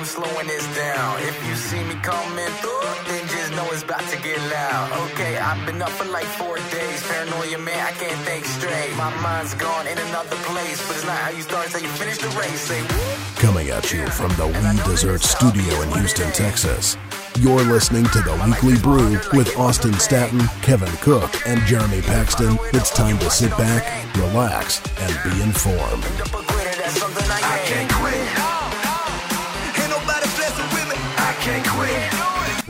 I'm slowing this down. If you see me coming through, then just know it's about to get loud. Okay, I've been up for like four days. Paranoia, man, I can't think straight. My mind's gone in another place, but it's not how you start until you finish the race. Say, Coming at you from the We Dessert Studio in Houston, Texas. You're listening to the Weekly Brew with Austin Staton, Kevin Cook, and Jeremy Paxton. It's time to sit back, relax, and be informed. up a quitter, that's something I, I can't quit.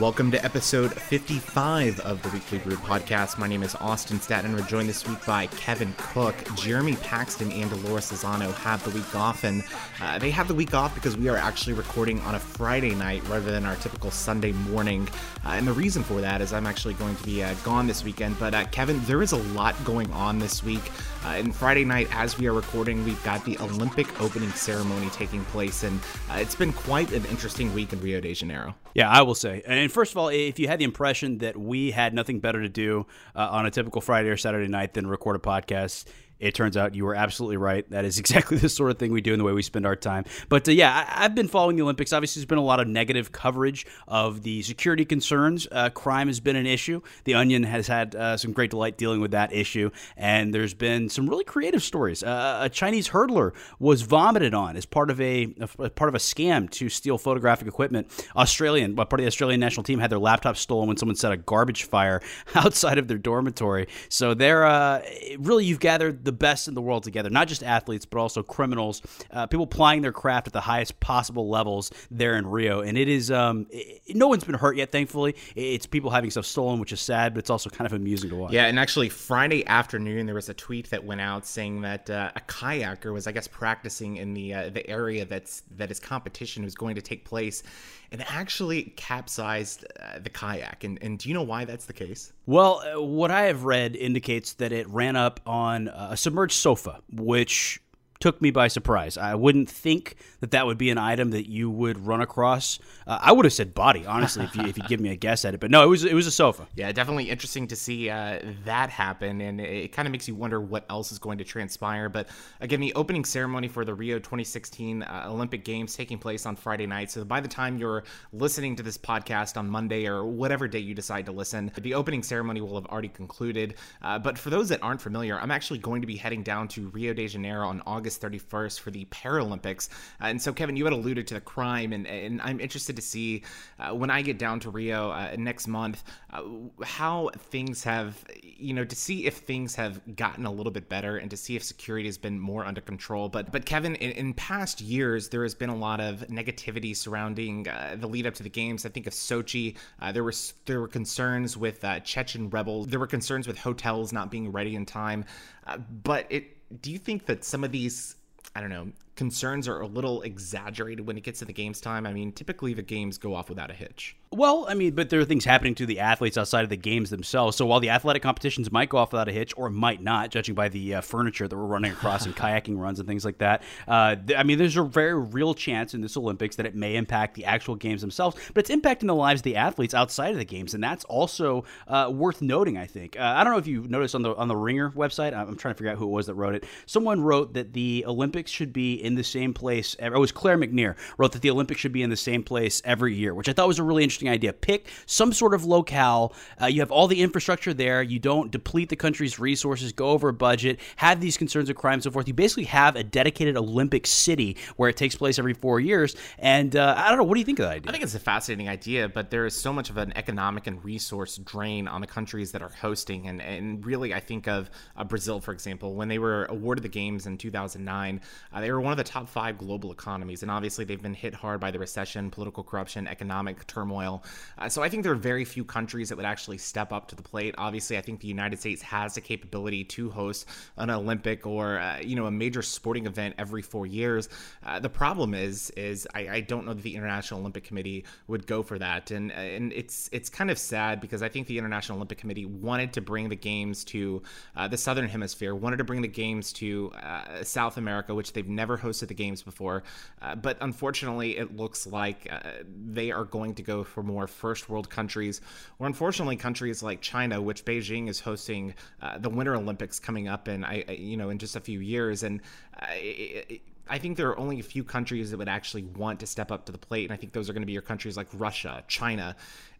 Welcome to episode 55 of the Weekly Brew podcast. My name is Austin Staton. We're joined this week by Kevin Cook, Jeremy Paxton, and Dolores Lozano have the week off. And uh, they have the week off because we are actually recording on a Friday night rather than our typical Sunday morning. Uh, and the reason for that is I'm actually going to be uh, gone this weekend. But uh, Kevin, there is a lot going on this week. Uh, and Friday night, as we are recording, we've got the Olympic opening ceremony taking place. And uh, it's been quite an interesting week in Rio de Janeiro. Yeah, I will say. And first of all, if you had the impression that we had nothing better to do uh, on a typical Friday or Saturday night than record a podcast, it turns out you were absolutely right. That is exactly the sort of thing we do in the way we spend our time. But uh, yeah, I, have been following the Olympics. Obviously, there's been a lot of negative coverage of the security concerns. Uh, crime has been an issue. The Onion has had uh, some great delight dealing with that issue. And there's been some really creative stories. Uh, a Chinese hurdler was vomited on as part of a, a, part of a scam to steal photographic equipment. Australian, part of the Australian national team had their laptop stolen when someone set a garbage fire outside of their dormitory. So they're uh, really you've gathered the the best in the world together, not just athletes, but also criminals, uh, people plying their craft at the highest possible levels there in Rio. And it is, um, it, no one's been hurt yet, thankfully. It's people having stuff stolen, which is sad, but it's also kind of amusing to watch. Yeah, and actually, Friday afternoon, there was a tweet that went out saying that uh, a kayaker was, I guess, practicing in the uh, the area that's that his competition was going to take place, and actually capsized uh, the kayak. And, and do you know why that's the case? Well, uh, what I have read indicates that it ran up on a submerged sofa, which took me by surprise. I wouldn't think that that would be an item that you would run across. Uh, I would have said body, honestly, if you if you give me a guess at it. But no, it was it was a sofa. Yeah, definitely interesting to see uh, that happen, and it kind of makes you wonder what else is going to transpire. But again, the opening ceremony for the Rio 2016 uh, Olympic Games taking place on Friday night. So by the time you're listening to this podcast on Monday or whatever day you decide to listen, the opening ceremony will have already concluded. Uh, but for those that aren't familiar, I'm actually going to be heading down to Rio de Janeiro on August. August 31st for the Paralympics. Uh, and so, Kevin, you had alluded to the crime, and, and I'm interested to see uh, when I get down to Rio uh, next month uh, how things have, you know, to see if things have gotten a little bit better and to see if security has been more under control. But, but Kevin, in, in past years, there has been a lot of negativity surrounding uh, the lead up to the games. I think of Sochi. Uh, there was there were concerns with Chechen rebels. There were concerns with hotels not being ready in time. but it do you think that some of these I don't know, concerns are a little exaggerated when it gets to the games time. I mean, typically the games go off without a hitch. Well, I mean, but there are things happening to the athletes outside of the games themselves. So while the athletic competitions might go off without a hitch or might not, judging by the uh, furniture that we're running across and kayaking runs and things like that, uh, th- I mean, there's a very real chance in this Olympics that it may impact the actual games themselves, but it's impacting the lives of the athletes outside of the games, and that's also uh, worth noting. I think. Uh, I don't know if you noticed on the on the Ringer website. I'm trying to figure out who it was that wrote it. Someone wrote that the Olympics should be in the same place. It was Claire McNear wrote that the Olympics should be in the same place every year, which I thought was a really interesting idea. Pick some sort of locale. Uh, you have all the infrastructure there. You don't deplete the country's resources, go over budget, have these concerns of crime and so forth. You basically have a dedicated Olympic city where it takes place every four years. And uh, I don't know. What do you think of that idea? I think it's a fascinating idea, but there is so much of an economic and resource drain on the countries that are hosting. And, and really, I think of uh, Brazil, for example, when they were awarded the games in 2009, uh, they were one of the top five global economies. And obviously, they've been hit hard by the recession, political corruption, economic turmoil. Uh, so I think there are very few countries that would actually step up to the plate. Obviously, I think the United States has the capability to host an Olympic or uh, you know a major sporting event every four years. Uh, the problem is is I, I, don't know that the International Olympic Committee would go for that, and and it's it's kind of sad because I think the International Olympic Committee wanted to bring the games to uh, the Southern Hemisphere, wanted to bring the games to uh, South America, which they've never hosted the games before, uh, but unfortunately, it looks like they are going to go for more first world countries, or unfortunately countries like China, which Beijing is hosting uh, the Winter Olympics coming up in, I, you know, in just a few years, and. Uh, it, I think there are only a few countries that would actually want to step up to the plate, and I think those are going to be your countries like Russia, China,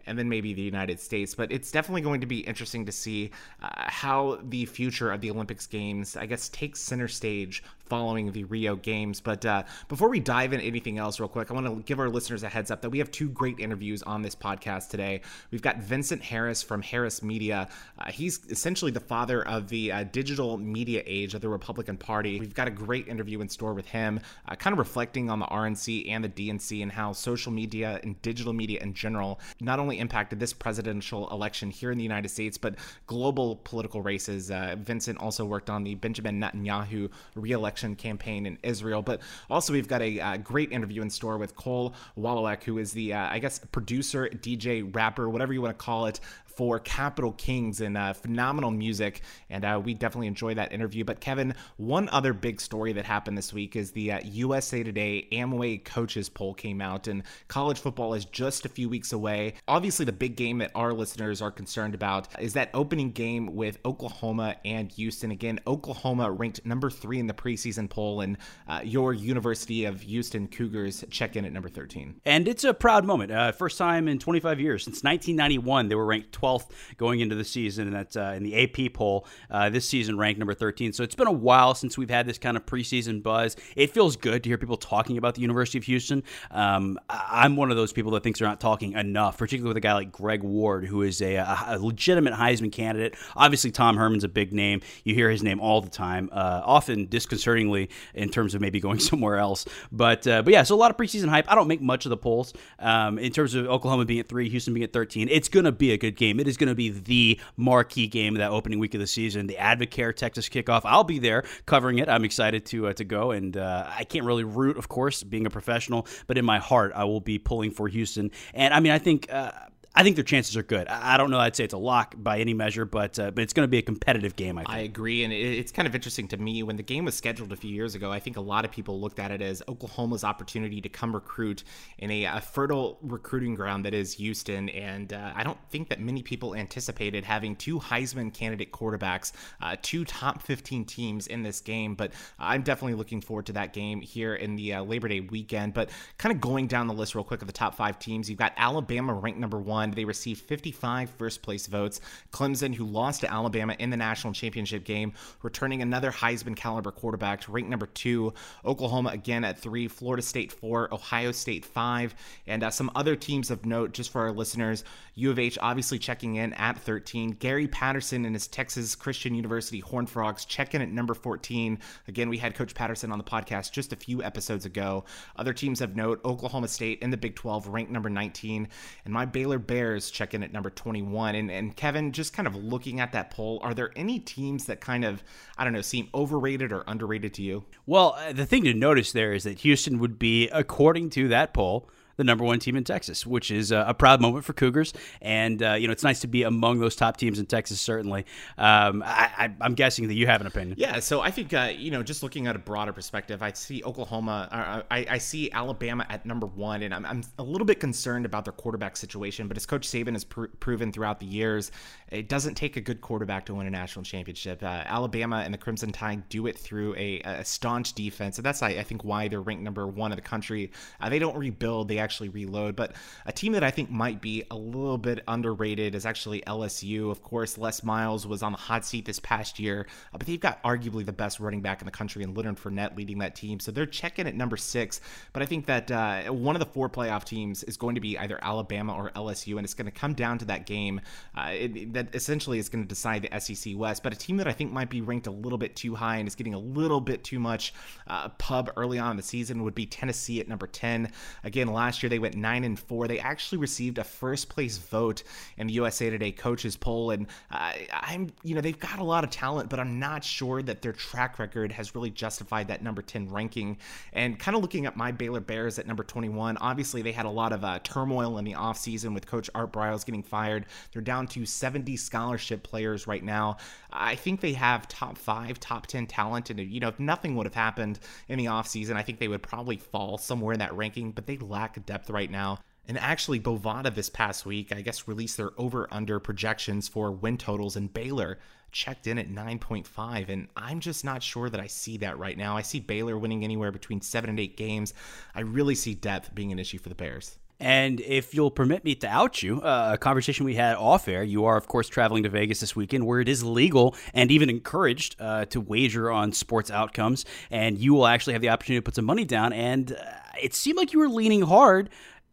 and then maybe the United States. But it's definitely going to be interesting to see uh, how the future of the Olympics Games, I guess, takes center stage following the Rio Games. But uh, before we dive into anything else, real quick, I want to give our listeners a heads up that we have two great interviews on this podcast today. We've got Vincent Harris from Harris Media. Uh, he's essentially the father of the uh, digital media age of the Republican Party. We've got a great interview in store with him, uh, kind of reflecting on the RNC and the DNC and how social media and digital media in general not only impacted this presidential election here in the United States, but global political races. Uh, Vincent also worked on the Benjamin Netanyahu reelection election campaign in Israel. But also, we've got a uh, great interview in store with Cole Walowac, who is the, uh, I guess, producer, DJ, rapper, whatever you want to call it, for Capital Kings and uh, phenomenal music. And uh, we definitely enjoy that interview. But Kevin, one other big story that happened this week is the uh, USA Today Amway coaches poll came out, and college football is just a few weeks away. Obviously, the big game that our listeners are concerned about is that opening game with Oklahoma and Houston. Again, Oklahoma ranked number three in the preseason poll, and uh, your University of Houston Cougars check in at number 13. And it's a proud moment. Uh, first time in 25 years since 1991 they were ranked 12th going into the season, and that's uh, in the AP poll. Uh, this season ranked number 13. So it's been a while since we've had this kind of preseason buzz. It feels good to hear people talking about the University of Houston. Um, I'm one of those people that thinks they're not talking enough, particularly with a guy like Greg Ward, who is a, a legitimate Heisman candidate. Obviously, Tom Herman's a big name. You hear his name all the time, uh, often disconcertingly in terms of maybe going somewhere else. But uh, but yeah, so a lot of preseason hype. I don't make much of the polls um, in terms of Oklahoma being at three, Houston being at 13. It's going to be a good game. It is going to be the marquee game of that opening week of the season, the Advocare Texas kickoff. I'll be there covering it. I'm excited to uh, to go, and uh, I can't really root, of course, being a professional, but in my heart, I will be pulling for Houston. And I mean, I think uh, I think their chances are good. I don't know. I'd say it's a lock by any measure, but uh, but it's going to be a competitive game. I think. I agree, and it's kind of interesting to me when the game was scheduled a few years ago. I think a lot of people looked at it as Oklahoma's opportunity to come recruit in a, a fertile recruiting ground that is Houston, and uh, I don't think that many people anticipated having two Heisman candidate quarterbacks, uh, two top 15 teams in this game. But I'm definitely looking forward to that game here in the uh, Labor Day weekend. But kind of going down the list real quick of the top five teams, you've got Alabama ranked number one. They received 55 first place votes. Clemson, who lost to Alabama in the national championship game, returning another Heisman caliber quarterback, to rank number two. Oklahoma again at three. Florida State four. Ohio State five. And uh, some other teams of note, just for our listeners, U of H obviously checking in at 13. Gary Patterson and his Texas Christian University Horned Frogs check in at number 14. Again, we had Coach Patterson on the podcast just a few episodes ago. Other teams of note Oklahoma State in the Big 12 ranked number 19. And my Baylor Bears check in at number 21. And, and Kevin, just kind of looking at that poll, are there any teams that kind of, I don't know, seem overrated or underrated to you? Well, uh, the thing to notice there is that Houston would be, according to that poll, the number one team in Texas, which is a, a proud moment for Cougars. And uh, you know, it's nice to be among those top teams in Texas. Certainly, um, I, am guessing that you have an opinion. Yeah, so I think uh, you know, just looking at a broader perspective, I see Oklahoma, uh, I, I, see Alabama at number one, and I'm, I'm, a little bit concerned about their quarterback situation. But as Coach Saban has pr- proven throughout the years, it doesn't take a good quarterback to win a national championship. Uh, Alabama and the Crimson Tide do it through a, a staunch defense, and that's I, I, think why they're ranked number one in the country. Uh, they don't rebuild; they actually reload. But a team that I think might be a little bit underrated is actually LSU. Of course, Les Miles was on the hot seat this past year, uh, but they've got arguably the best running back in the country and Leonard Fournette leading that team. So they're checking at number six. But I think that uh, one of the four playoff teams is going to be either Alabama or LSU, and it's going to come down to that game. Uh, it, that essentially is going to decide the SEC West. But a team that I think might be ranked a little bit too high and is getting a little bit too much uh, pub early on in the season would be Tennessee at number 10. Again, last year they went 9 and 4. They actually received a first place vote in the USA Today coaches poll. And I'm, you know, they've got a lot of talent, but I'm not sure that their track record has really justified that number 10 ranking. And kind of looking at my Baylor Bears at number 21, obviously they had a lot of uh, turmoil in the offseason with Coach Art Briles getting fired. They're down to 70 scholarship players right now. I think they have top five, top 10 talent. And, you know, if nothing would have happened in the offseason, I think they would probably fall somewhere in that ranking, but they lack depth right now. And actually, Bovada this past week, I guess, released their over under projections for win totals, and Baylor checked in at 9.5. And I'm just not sure that I see that right now. I see Baylor winning anywhere between seven and eight games. I really see depth being an issue for the Bears. And if you'll permit me to out you, uh, a conversation we had off air, you are, of course, traveling to Vegas this weekend where it is legal and even encouraged uh, to wager on sports outcomes. And you will actually have the opportunity to put some money down. And uh, it seemed like you were leaning hard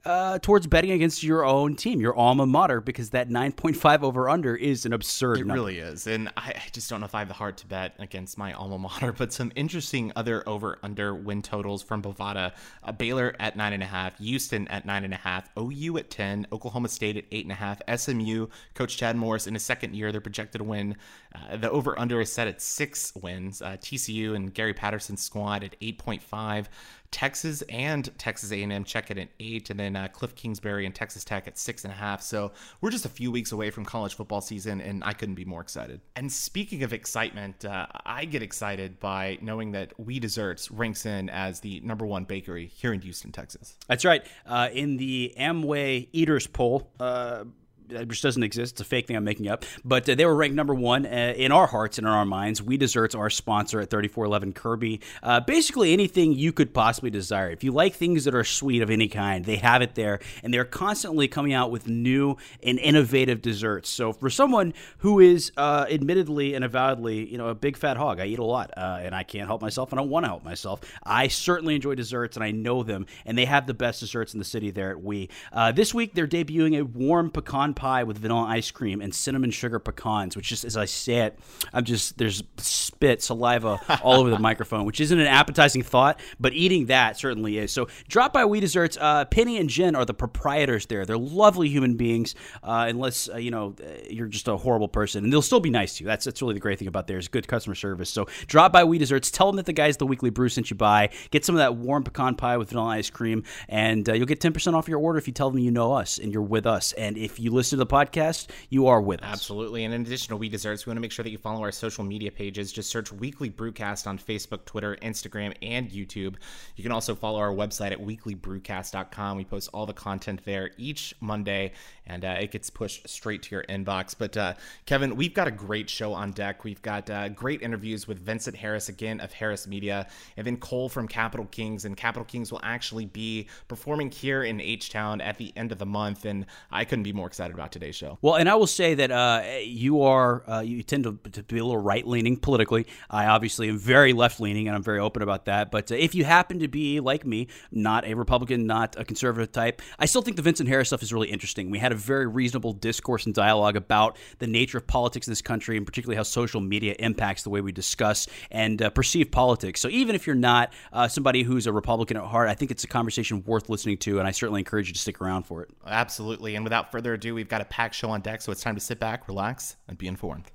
uh, towards betting against your own team, your alma mater, because that 9.5 over under is an absurd It number. really is. And I, I just don't know if I have the heart to bet against my alma mater, but some interesting other over under win totals from Bovada. Uh, Baylor at 9.5, Houston at 9.5, OU at 10, Oklahoma State at 8.5, SMU, Coach Chad Morris in his second year, they're projected to win. Uh, the over under is set at six wins. Uh, TCU and Gary Patterson's squad at 8.5. Texas and Texas A&M check it at eight, and then uh, Cliff Kingsbury and Texas Tech at six and a half. So we're just a few weeks away from college football season, and I couldn't be more excited. And speaking of excitement, uh, I get excited by knowing that We Desserts ranks in as the number one bakery here in Houston, Texas. That's right. Uh, in the Amway Eaters poll, uh, which doesn't exist. It's a fake thing I'm making up. But uh, they were ranked number one uh, in our hearts and in our minds. We Desserts, our sponsor at 3411 Kirby. Uh, basically, anything you could possibly desire. If you like things that are sweet of any kind, they have it there. And they're constantly coming out with new and innovative desserts. So for someone who is uh, admittedly and avowedly, you know, a big fat hog, I eat a lot uh, and I can't help myself and I want to help myself. I certainly enjoy desserts and I know them. And they have the best desserts in the city there at We. Uh, this week, they're debuting a warm pecan pie with vanilla ice cream and cinnamon sugar pecans, which just as I say it, I'm just there's spit, saliva all over the microphone, which isn't an appetizing thought, but eating that certainly is. So drop by We Desserts. Uh, Penny and Jen are the proprietors there. They're lovely human beings, uh, unless uh, you know uh, you're just a horrible person, and they'll still be nice to you. That's that's really the great thing about there is good customer service. So drop by We Desserts. Tell them that the guys at the Weekly Brew sent you by. Get some of that warm pecan pie with vanilla ice cream, and uh, you'll get 10% off your order if you tell them you know us and you're with us. And if you listen to the podcast, you are with us. Absolutely. And in addition to We Desserts, we want to make sure that you follow our social media pages. Just search Weekly Brewcast on Facebook, Twitter, Instagram, and YouTube. You can also follow our website at weeklybrewcast.com. We post all the content there each Monday, and uh, it gets pushed straight to your inbox. But uh, Kevin, we've got a great show on deck. We've got uh, great interviews with Vincent Harris again of Harris Media, and then Cole from Capital Kings. And Capital Kings will actually be performing here in H Town at the end of the month, and I couldn't be more excited about today's show. Well, and I will say that uh, you are uh, you tend to, to be a little right leaning politically. I obviously am very left leaning, and I'm very open about that. But uh, if you happen to be like me, not a Republican, not a conservative type, I still think the Vincent Harris stuff is really interesting. We had a very reasonable discourse and dialogue about the nature of politics in this country, and particularly how social media impacts the way we discuss and uh, perceive politics. So even if you're not uh, somebody who's a Republican at heart, I think it's a conversation worth listening to, and I certainly encourage you to stick around for it. Absolutely. And without further ado, we've got a packed show on deck, so it's time to sit back, relax, and be informed.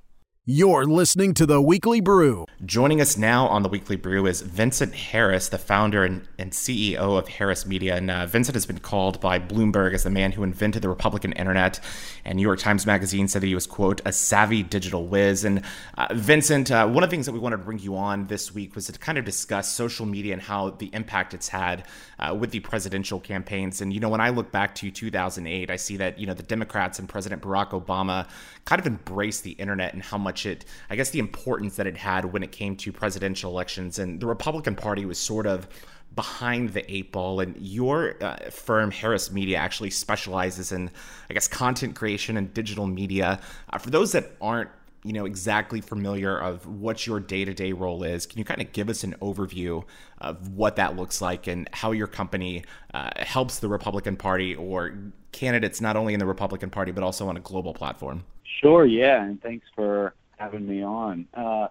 You're listening to the Weekly Brew. Joining us now on the Weekly Brew is Vincent Harris, the founder and, and CEO of Harris Media. And uh, Vincent has been called by Bloomberg as the man who invented the Republican internet. And New York Times Magazine said that he was, quote, a savvy digital whiz. And uh, Vincent, uh, one of the things that we wanted to bring you on this week was to kind of discuss social media and how the impact it's had uh, with the presidential campaigns. And, you know, when I look back to 2008, I see that, you know, the Democrats and President Barack Obama kind of embraced the internet and how much it, I guess, the importance that it had when it came to presidential elections. And the Republican Party was sort of behind the eight ball. And your uh, firm, Harris Media, actually specializes in, I guess, content creation and digital media. Uh, for those that aren't you know exactly familiar of what your day-to-day role is can you kind of give us an overview of what that looks like and how your company uh, helps the republican party or candidates not only in the republican party but also on a global platform Sure, yeah, and thanks for having me on. Uh,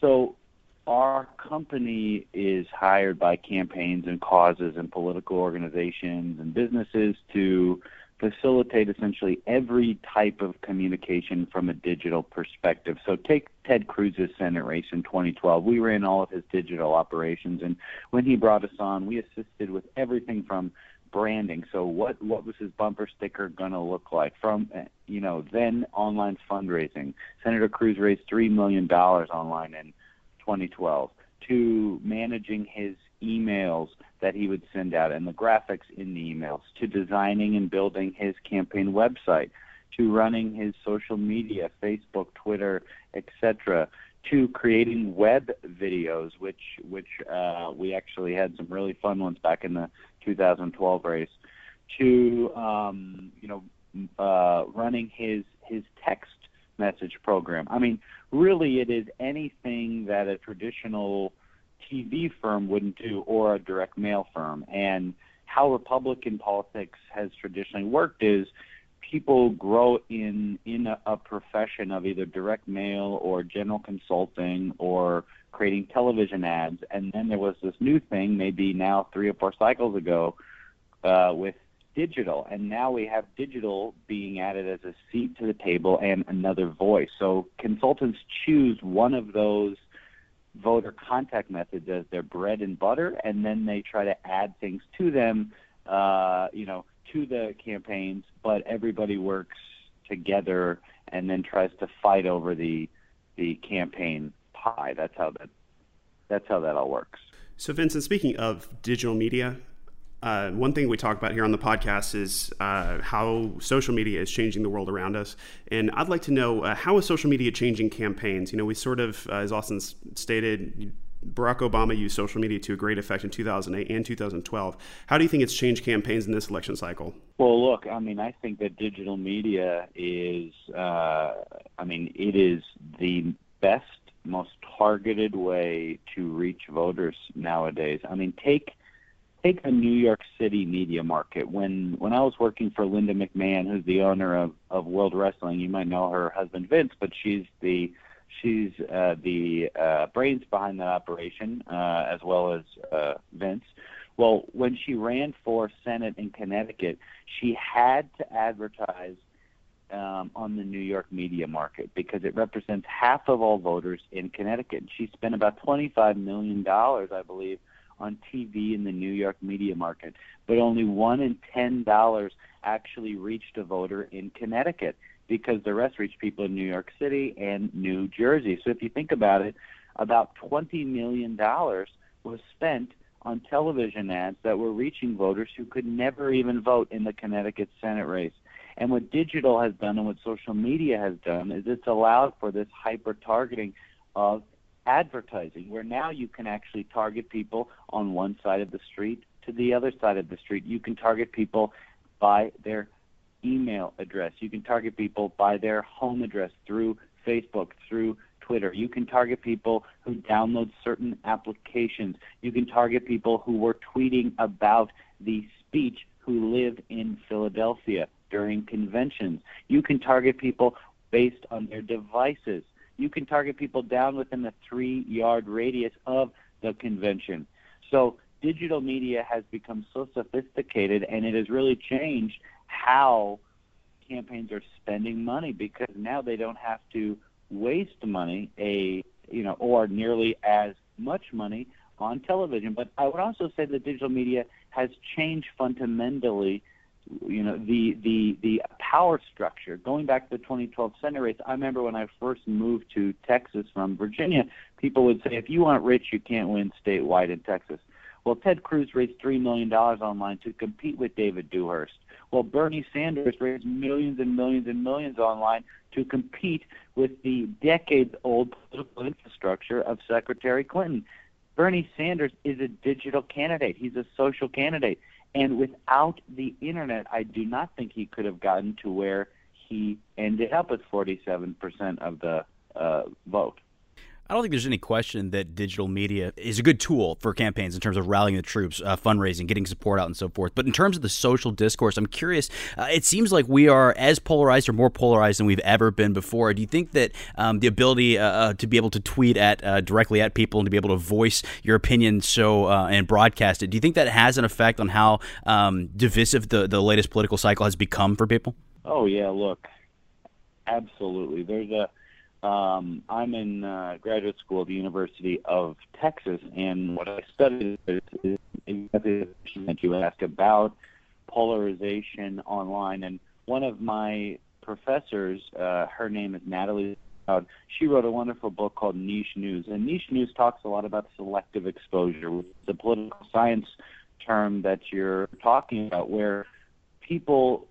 so, our company is hired by campaigns and causes and political organizations and businesses to facilitate essentially every type of communication from a digital perspective. So, take Ted Cruz's Senate race in 2012. We ran all of his digital operations, and when he brought us on, we assisted with everything from branding. So what what was his bumper sticker going to look like? From uh, you know then online fundraising. Senator Cruz raised three million dollars online in 2012 to managing his emails that he would send out and the graphics in the emails to designing and building his campaign website to running his social media, Facebook, Twitter, etc., to creating web videos, which which uh, we actually had some really fun ones back in the 2012 race, to um, you know uh, running his his text message program. I mean, really, it is anything that a traditional TV firm wouldn't do or a direct mail firm. And how Republican politics has traditionally worked is people grow in in a, a profession of either direct mail or general consulting or creating television ads. And then there was this new thing maybe now three or four cycles ago uh, with digital. And now we have digital being added as a seat to the table and another voice. So consultants choose one of those voter contact methods as their bread and butter and then they try to add things to them uh, you know to the campaigns, but everybody works together and then tries to fight over the the campaign pie. That's how that that's how that all works. So, Vincent, speaking of digital media, uh, one thing we talk about here on the podcast is uh, how social media is changing the world around us. And I'd like to know uh, how is social media changing campaigns? You know, we sort of, uh, as Austin stated, Barack Obama used social media to a great effect in 2008 and 2012. How do you think it's changed campaigns in this election cycle? Well, look, I mean, I think that digital media is, uh, I mean, it is the best, most targeted way to reach voters nowadays. I mean, take take a New York City media market. When when I was working for Linda McMahon, who's the owner of, of World Wrestling, you might know her husband Vince, but she's the She's uh, the uh, brains behind that operation, uh, as well as uh, Vince. Well, when she ran for Senate in Connecticut, she had to advertise um, on the New York media market because it represents half of all voters in Connecticut. She spent about $25 million, I believe, on TV in the New York media market, but only one in ten dollars actually reached a voter in Connecticut because the rest reached people in New York City and New Jersey. So if you think about it, about $20 million was spent on television ads that were reaching voters who could never even vote in the Connecticut Senate race. And what digital has done and what social media has done is it's allowed for this hyper targeting of advertising, where now you can actually target people on one side of the street to the other side of the street. You can target people by their email address. You can target people by their home address through Facebook, through Twitter. You can target people who download certain applications. You can target people who were tweeting about the speech who live in Philadelphia during conventions. You can target people based on their devices. You can target people down within a three yard radius of the convention. So digital media has become so sophisticated and it has really changed how campaigns are spending money because now they don't have to waste money a you know or nearly as much money on television but i would also say that digital media has changed fundamentally you know the the the power structure going back to the 2012 senate race i remember when i first moved to texas from virginia people would say if you aren't rich you can't win statewide in texas well ted cruz raised three million dollars online to compete with david dewhurst well, Bernie Sanders raised millions and millions and millions online to compete with the decades old political infrastructure of Secretary Clinton. Bernie Sanders is a digital candidate, he's a social candidate. And without the internet, I do not think he could have gotten to where he ended up with 47% of the uh, vote. I don't think there's any question that digital media is a good tool for campaigns in terms of rallying the troops, uh, fundraising, getting support out, and so forth. But in terms of the social discourse, I'm curious. Uh, it seems like we are as polarized or more polarized than we've ever been before. Do you think that um, the ability uh, uh to be able to tweet at uh, directly at people and to be able to voice your opinion so uh, and broadcast it, do you think that has an effect on how um, divisive the the latest political cycle has become for people? Oh yeah, look, absolutely. There's a um, I'm in uh, graduate school at the University of Texas, and what I studied is, is exactly the question that you asked about polarization online. And one of my professors, uh, her name is Natalie She wrote a wonderful book called Niche News, and Niche News talks a lot about selective exposure, which is a political science term that you're talking about, where people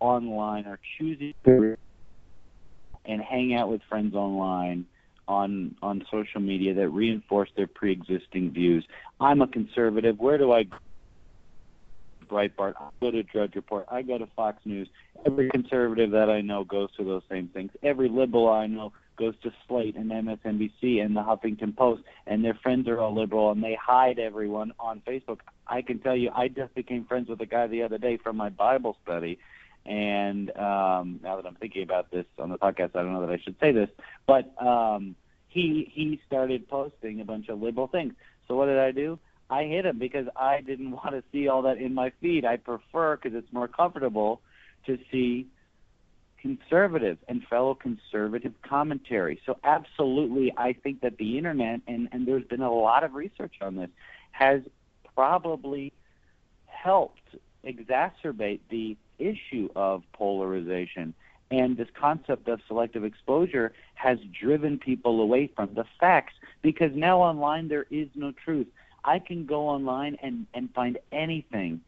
online are choosing and hang out with friends online on on social media that reinforce their pre-existing views. I'm a conservative. Where do I go? Breitbart. I go to Drudge Report. I go to Fox News. Every conservative that I know goes to those same things. Every liberal I know goes to Slate and MSNBC and the Huffington Post, and their friends are all liberal, and they hide everyone on Facebook. I can tell you, I just became friends with a guy the other day from my Bible study. And um, now that I'm thinking about this on the podcast, I don't know that I should say this, but um, he he started posting a bunch of liberal things. So what did I do? I hit him because I didn't want to see all that in my feed. I prefer because it's more comfortable to see conservative and fellow conservative commentary. So absolutely, I think that the internet and and there's been a lot of research on this has probably helped exacerbate the issue of polarization. And this concept of selective exposure has driven people away from the facts because now online there is no truth. I can go online and, and find anything,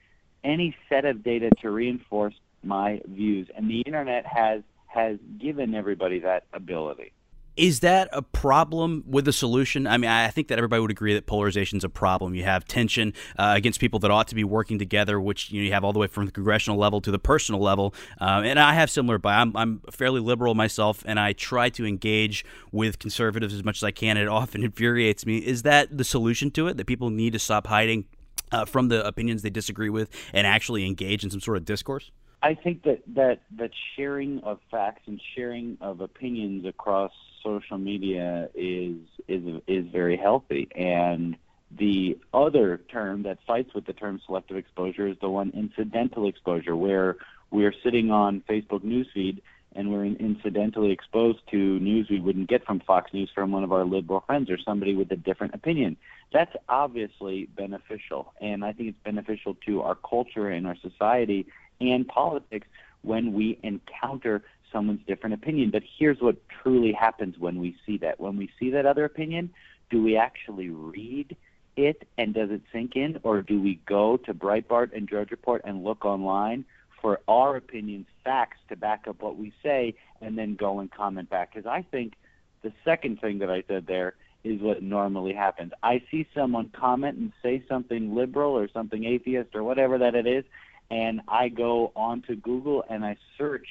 any set of data to reinforce my views. And the internet has has given everybody that ability. Is that a problem with the solution? I mean, I think that everybody would agree that polarization is a problem. You have tension uh, against people that ought to be working together, which you, know, you have all the way from the congressional level to the personal level. Um, and I have similar, but I'm, I'm fairly liberal myself, and I try to engage with conservatives as much as I can. It often infuriates me. Is that the solution to it? That people need to stop hiding uh, from the opinions they disagree with and actually engage in some sort of discourse? I think that that that sharing of facts and sharing of opinions across social media is is is very healthy and the other term that fights with the term selective exposure is the one incidental exposure where we're sitting on Facebook newsfeed and we're incidentally exposed to news we wouldn't get from Fox News from one of our liberal friends or somebody with a different opinion. That's obviously beneficial, and I think it's beneficial to our culture and our society and politics when we encounter someone's different opinion. But here's what truly happens when we see that. When we see that other opinion, do we actually read it and does it sink in, or do we go to Breitbart and Drudge Report and look online for our opinions, facts to back up what we say, and then go and comment back? Because I think the second thing that I said there is what normally happens. I see someone comment and say something liberal or something atheist or whatever that it is, and I go onto Google and I search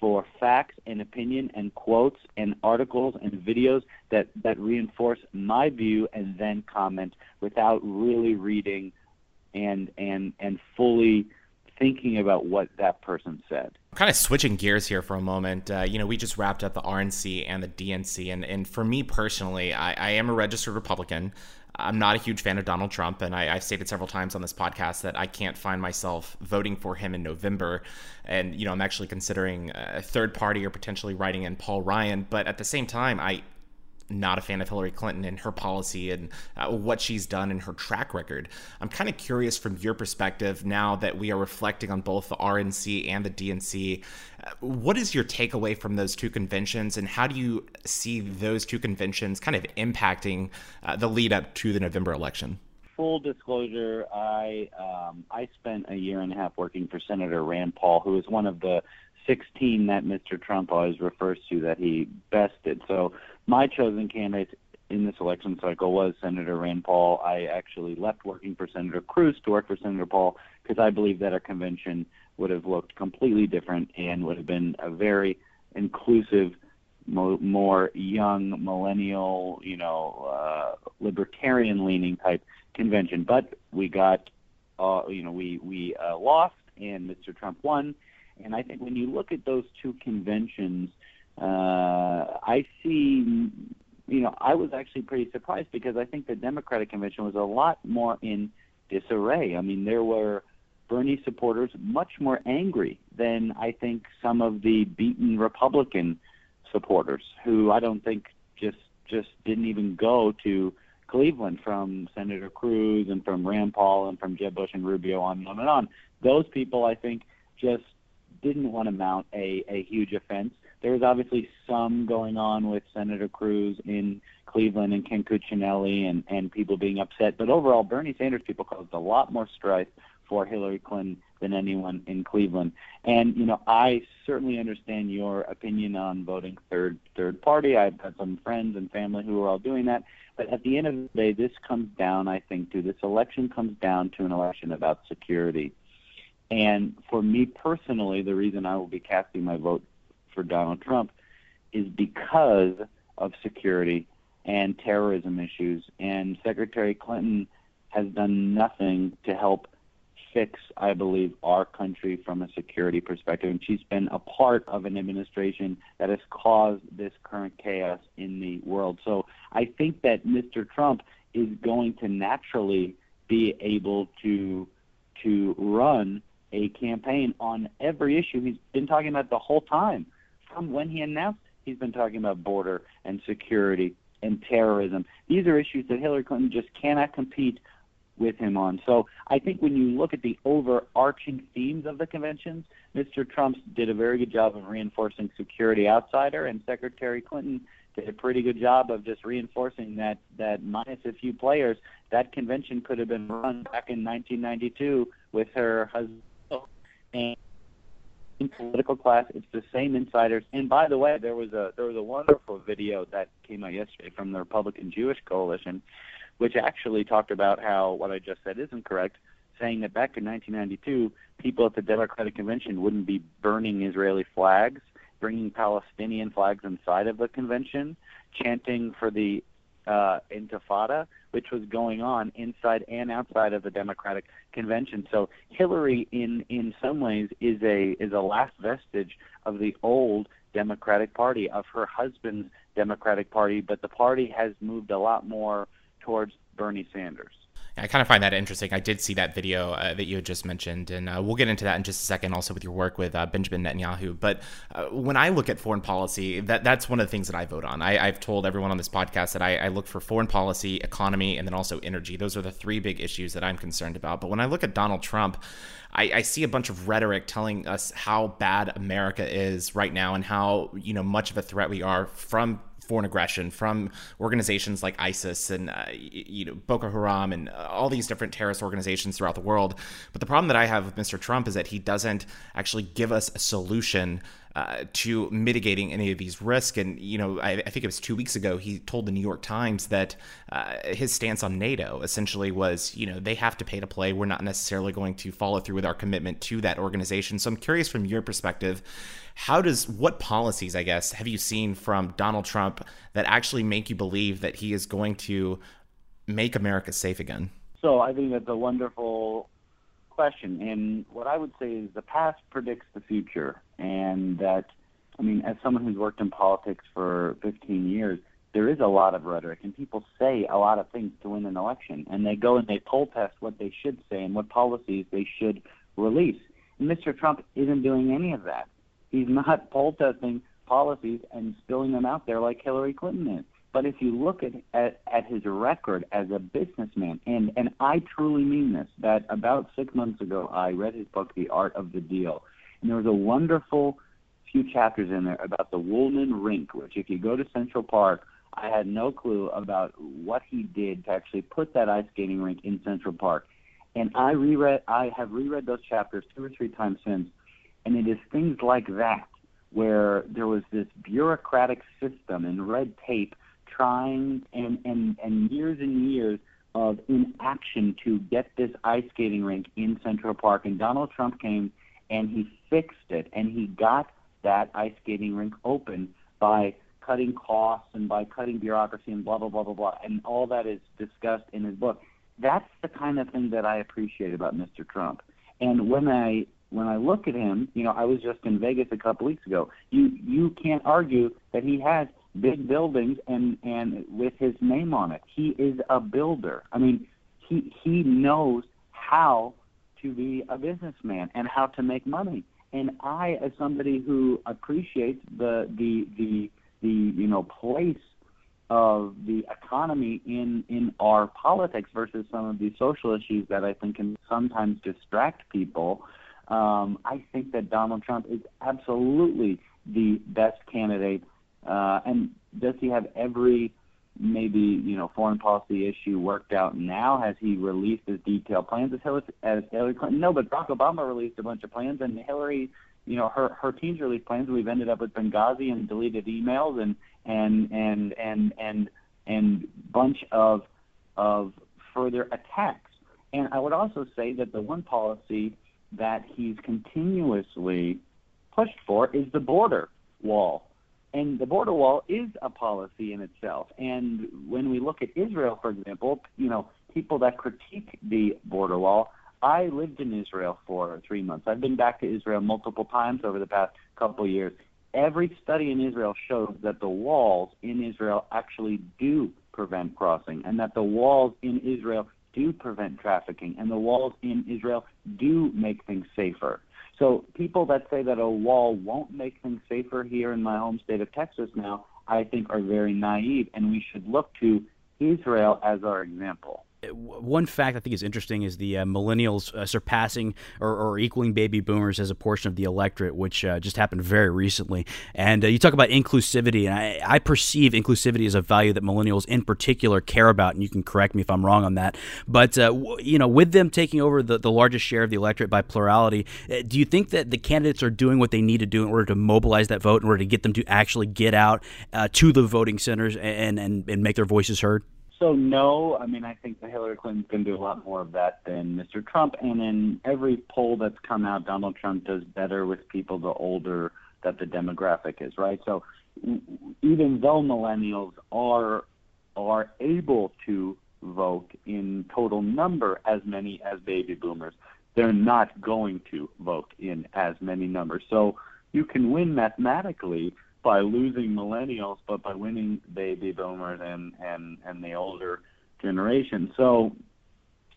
for facts and opinion and quotes and articles and videos that, that reinforce my view and then comment without really reading and and and fully thinking about what that person said. Kind of switching gears here for a moment. Uh, you know, we just wrapped up the RNC and the DNC, and, and for me personally, I, I am a registered Republican. I'm not a huge fan of Donald Trump, and I, have stated several times on this podcast that I can't find myself voting for him in November. And you know, I'm actually considering a third party or potentially writing in Paul Ryan. But at the same time, I not a fan of Hillary Clinton and her policy and uh, what she's done and her track record. I'm kind of curious from your perspective now that we are reflecting on both the RNC and the DNC. Uh, what is your takeaway from those two conventions, and how do you see those two conventions kind of impacting uh, the lead up to the November election? Full disclosure, I um, I spent a year and a half working for Senator Rand Paul, who is one of the 16 that Mr. Trump always refers to that he bested. So my chosen candidate in this election cycle was Senator Rand Paul. I actually left working for Senator Cruz to work for Senator Paul because I believe that our convention would have looked completely different and would have been a very inclusive, mo- more young, millennial, you know, uh, libertarian-leaning type convention. But we got, uh, you know, we we uh, lost, and Mr. Trump won. And I think when you look at those two conventions Uh, I see, you know, I was actually pretty surprised because I think the Democratic convention was a lot more in disarray. I mean, there were Bernie supporters much more angry than I think some of the beaten Republican supporters who I don't think just just didn't even go to Cleveland from Senator Cruz and from Rand Paul and from Jeb Bush and Rubio on and on and on. Those people I think just didn't want to mount a, a huge offense there was obviously some going on with Senator Cruz in Cleveland and Ken Cuccinelli and, and people being upset. But overall, Bernie Sanders people caused a lot more strife for Hillary Clinton than anyone in Cleveland. And you know, I certainly understand your opinion on voting third third party. I've got some friends and family who are all doing that. But at the end of the day, this comes down, I think, to this election comes down to an election about security. And for me personally, the reason I will be casting my vote for Donald Trump is because of security and terrorism issues. And Secretary Clinton has done nothing to help fix, I believe, our country from a security perspective. And she's been a part of an administration that has caused this current chaos in the world. So I think that Mr. Trump is going to naturally be able to to run a campaign on every issue he's been talking about the whole time. From when he announced he's been talking about border and security and terrorism. These are issues that Hillary Clinton just cannot compete with him on. So I think when you look at the overarching themes of the conventions, Mr. Trump did a very good job of reinforcing security outsider, and Secretary Clinton did a pretty good job of just reinforcing that that minus a few players, that convention could have been run back in 1992 with her husband and in political class. It's the same insiders. And by the way, there was a there was a wonderful video that came out yesterday from the Republican Jewish Coalition, which actually talked about how what I just said isn't correct, saying that back in 1992, people at the Democratic Convention wouldn't be burning Israeli flags, bringing Palestinian flags inside of the convention, chanting for the uh, Intifada, which was going on inside and outside of the Democratic Convention. So Hillary, in in some ways, is a is a last vestige of the old Democratic Party, of her husband's Democratic Party, but the party has moved a lot more towards Bernie Sanders. I kind of find that interesting. I did see that video uh, that you had just mentioned, and uh, we'll get into that in just a second. Also, with your work with uh, Benjamin Netanyahu, but uh, when I look at foreign policy, that that's one of the things that I vote on. I, have told everyone on this podcast that I, I, look for foreign policy, economy, and then also energy. Those are the three big issues that I'm concerned about. But when I look at Donald Trump, I, I see a bunch of rhetoric telling us how bad America is right now and how you know much of a threat we are from foreign aggression from organizations like ISIS and uh, you know Boko Haram and uh, all these different terrorist organizations throughout the world. But the problem that I have with Mr. Trump is that he doesn't actually give us a solution uh, to mitigating any of these risks. And, you know, I, I, think it was two weeks ago, he told the New York Times that uh, his stance on NATO essentially was, you know, they have to pay to play. We're not necessarily going to follow through with our commitment to that organization. So I'm curious from your perspective, how does, what policies, I guess, have you seen from Donald Trump that actually make you believe that he is going to make America safe again? So I think that's a wonderful question. And what I would say is the past predicts the future. And that, I mean, as someone who's worked in politics for 15 years, there is a lot of rhetoric, and people say a lot of things to win an election. And they go and they poll test what they should say and what policies they should release. And Mr. Trump isn't doing any of that. He's not poll testing policies and spilling them out there like Hillary Clinton is. But if you look at, at, at his record as a businessman, and, and I truly mean this, that about six months ago I read his book, The Art of the Deal. And there was a wonderful few chapters in there about the Wollman Rink, which if you go to Central Park, I had no clue about what he did to actually put that ice skating rink in Central Park. And I reread, I have reread those chapters two or three times since, and it is things like that where there was this bureaucratic system and red tape trying and, and, and years and years of inaction to get this ice skating rink in Central Park. And Donald Trump came and he fixed it and he got that ice skating rink open by cutting costs and by cutting bureaucracy and blah blah blah blah blah and all that is discussed in his book. That's the kind of thing that I appreciate about Mr. Trump. And when I when I look at him, you know, I was just in Vegas a couple weeks ago. You you can't argue that he has big buildings and and with his name on it. He is a builder. I mean, he he knows how to be a businessman and how to make money. And I, as somebody who appreciates the the the the you know place of the economy in in our politics versus some of these social issues that I think can sometimes distract people. Um, I think that Donald Trump is absolutely the best candidate? Uh, and does he have every maybe you know foreign policy issue worked out now? Has he released his detailed plans as Hillary, as Hillary Clinton? No, but Barack Obama released a bunch of plans, and Hillary, you know, her her team's released plans. We've ended up with Benghazi and deleted emails and and and and and and bunch of of further attacks. And I would also say that the one policy that he's continuously pushed for is the border wall. And the border wall is a policy in itself. And when we look at Israel, for example, you know, people that critique the border wall, I lived in Israel for three months. I've been back to Israel multiple times over the past couple of years. Every study in Israel shows that the walls in Israel actually do prevent crossing, and that the walls in Israel do prevent trafficking, and the walls in Israel do make things safer. So people that say that a wall won't make things safer here in my home state of Texas now, I think are very naive, and we should look to Israel as our example one fact I think is interesting is the uh, millennials uh, surpassing or, or, equaling baby boomers as a portion of the electorate, which uh, just happened very recently. And uh, you talk about inclusivity, and I, I, perceive inclusivity as a value that millennials in particular care about. And you can correct me if I'm wrong on that. But uh, w- you know, with them taking over the, the largest share of the electorate by plurality, uh, do you think that the candidates are doing what they need to do in order to mobilize that vote, in order to get them to actually get out to the voting centers and, and, and make their voices heard? So no, I mean I think Hillary Clinton's going to do a lot more of that than Mr. Trump. And in every poll that's come out, Donald Trump does better with people the older that the demographic is, right? So even though millennials are are able to vote in total number as many as baby boomers, they're not going to vote in as many numbers. So you can win mathematically by losing millennials, but by winning baby boomers and and and the older generation. So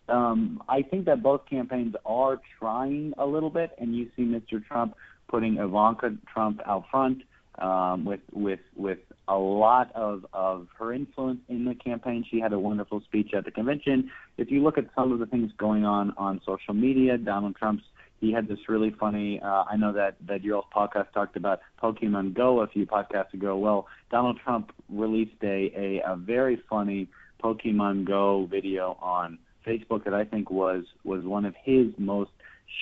um, I think that both campaigns are trying a little bit, and you see Mr. Trump putting Ivanka Trump out front um, with with with a lot of of her influence in the campaign. She had a wonderful speech at the convention. If you look at some of the things going on on social media, Donald Trump's he had this really funny. Uh, I know that that your podcast talked about Pokemon Go a few podcasts ago. Well, Donald Trump released a a, a very funny Pokemon Go video on Facebook that I think was was one of his most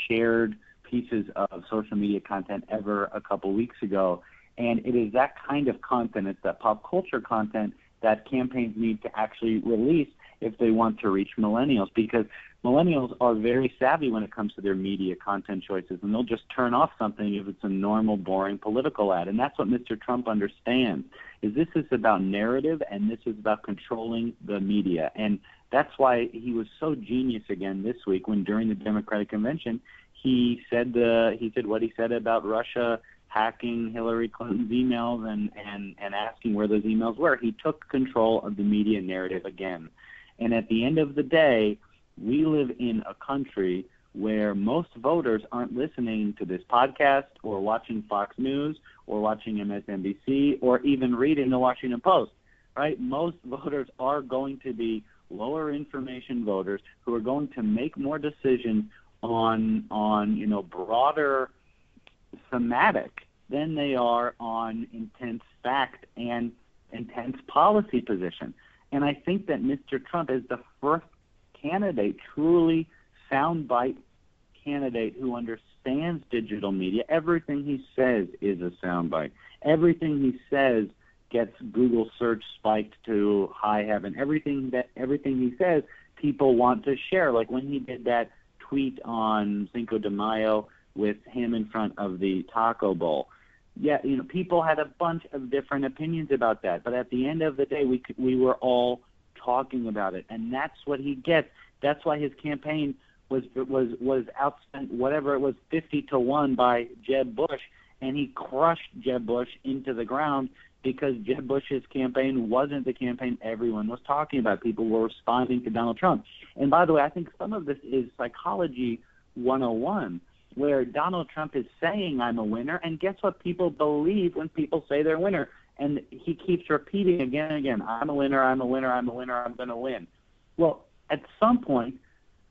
shared pieces of social media content ever a couple weeks ago. And it is that kind of content, it's that pop culture content that campaigns need to actually release if they want to reach millennials because millennials are very savvy when it comes to their media content choices and they'll just turn off something if it's a normal boring political ad. And that's what Mr. Trump understands is this is about narrative and this is about controlling the media. And that's why he was so genius again this week when during the Democratic convention he said the he said what he said about Russia hacking Hillary Clinton's emails and and and asking where those emails were. He took control of the media narrative again. And at the end of the day, we live in a country where most voters aren't listening to this podcast or watching Fox News or watching MSNBC or even reading the Washington Post, right? Most voters are going to be lower information voters who are going to make more decisions on on you know broader thematic than they are on intense fact and intense policy position. And I think that Mr. Trump is the first candidate, truly soundbite candidate who understands digital media. Everything he says is a soundbite. Everything he says gets Google search spiked to high heaven. Everything that everything he says, people want to share. Like when he did that tweet on Cinco de Mayo with him in front of the taco bowl yeah, you know, people had a bunch of different opinions about that, but at the end of the day, we we were all talking about it, and that's what he gets. That's why his campaign was was was outspent whatever it was fifty to one by Jeb Bush, and he crushed Jeb Bush into the ground because Jeb Bush's campaign wasn't the campaign everyone was talking about. People were responding to Donald Trump, and by the way, I think some of this is psychology 101 where Donald Trump is saying I'm a winner, and guess what people believe when people say they're a winner? And he keeps repeating again and again, I'm a winner, I'm a winner, I'm a winner, I'm going to win. Well, at some point,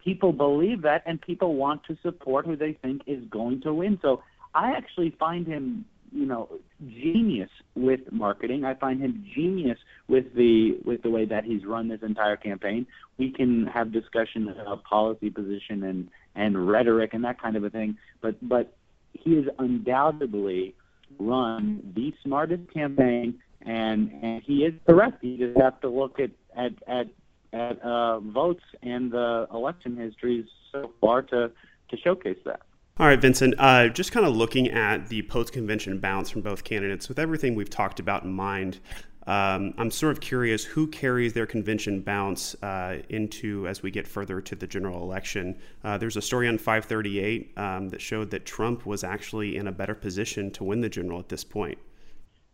people believe that, and people want to support who they think is going to win. So I actually find him you know, genius with marketing. I find him genius with the with the way that he's run this entire campaign. We can have discussions about policy position and and rhetoric and that kind of a thing, but but he is undoubtedly run the smartest campaign, and and he is correct. You just have to look at at at at uh, votes and the election histories so far to to showcase that. All right, Vincent. Uh, just kind of looking at the post-convention bounce from both candidates, with everything we've talked about in mind, um, I'm sort of curious who carries their convention bounce uh, into as we get further to the general election. Uh, there's a story on 538 um, that showed that Trump was actually in a better position to win the general at this point.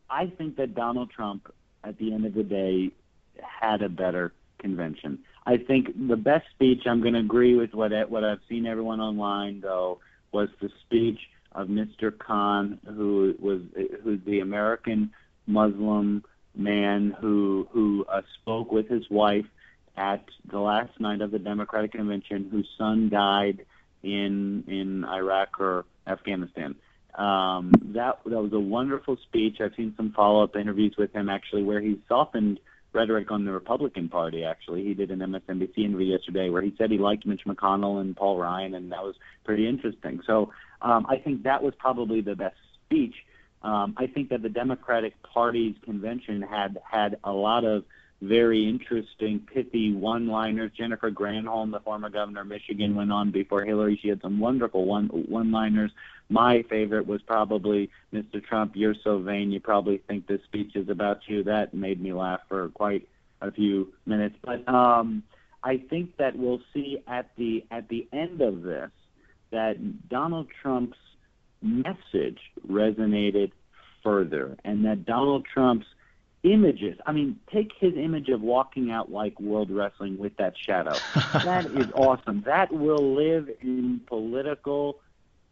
I think that Donald Trump, at the end of the day, had a better convention. I think the best speech. I'm going to agree with what what I've seen everyone online though was the speech of Mr. Khan, who was who's the American Muslim man who who uh, spoke with his wife at the last night of the Democratic Convention, whose son died in in Iraq or Afghanistan. Um, that that was a wonderful speech. I've seen some follow up interviews with him actually, where he softened rhetoric on the Republican Party. Actually, he did an MSNBC interview yesterday where he said he liked Mitch McConnell and Paul Ryan, and that was pretty interesting. So um, I think that was probably the best speech. Um, I think that the Democratic Party's convention had had a lot of very interesting, pithy one-liners. Jennifer Granholm, the former governor of Michigan, went on before Hillary. She had some wonderful one one-liners. My favorite was probably Mr. Trump. You're so vain. You probably think this speech is about you. That made me laugh for quite a few minutes. But um, I think that we'll see at the at the end of this that Donald Trump's message resonated further, and that Donald Trump's images. I mean, take his image of walking out like World Wrestling with that shadow. that is awesome. That will live in political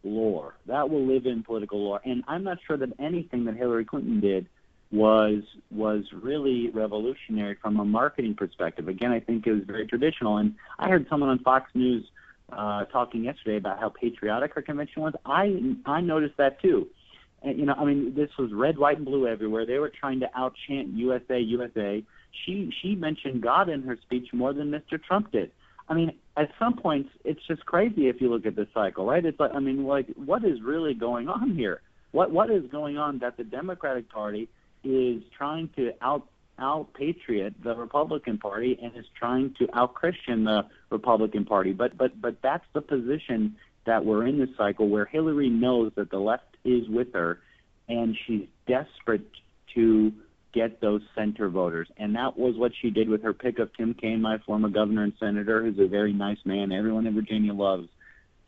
lore. That will live in political lore. And I'm not sure that anything that Hillary Clinton did was was really revolutionary from a marketing perspective. Again, I think it was very traditional. And I heard someone on Fox News uh, talking yesterday about how patriotic her convention was. I I noticed that too and, you know, I mean, this was red, white, and blue everywhere. They were trying to out chant USA, USA. She she mentioned God in her speech more than Mr. Trump did. I mean, at some points, it's just crazy if you look at this cycle, right? It's like, I mean, like, what is really going on here? What what is going on that the Democratic Party is trying to out out patriot the Republican Party and is trying to out Christian the Republican Party. But but but that's the position that we're in this cycle where Hillary knows that the left is with her, and she's desperate to get those center voters. And that was what she did with her pick of Tim Kaine, my former governor and senator, who's a very nice man. Everyone in Virginia loves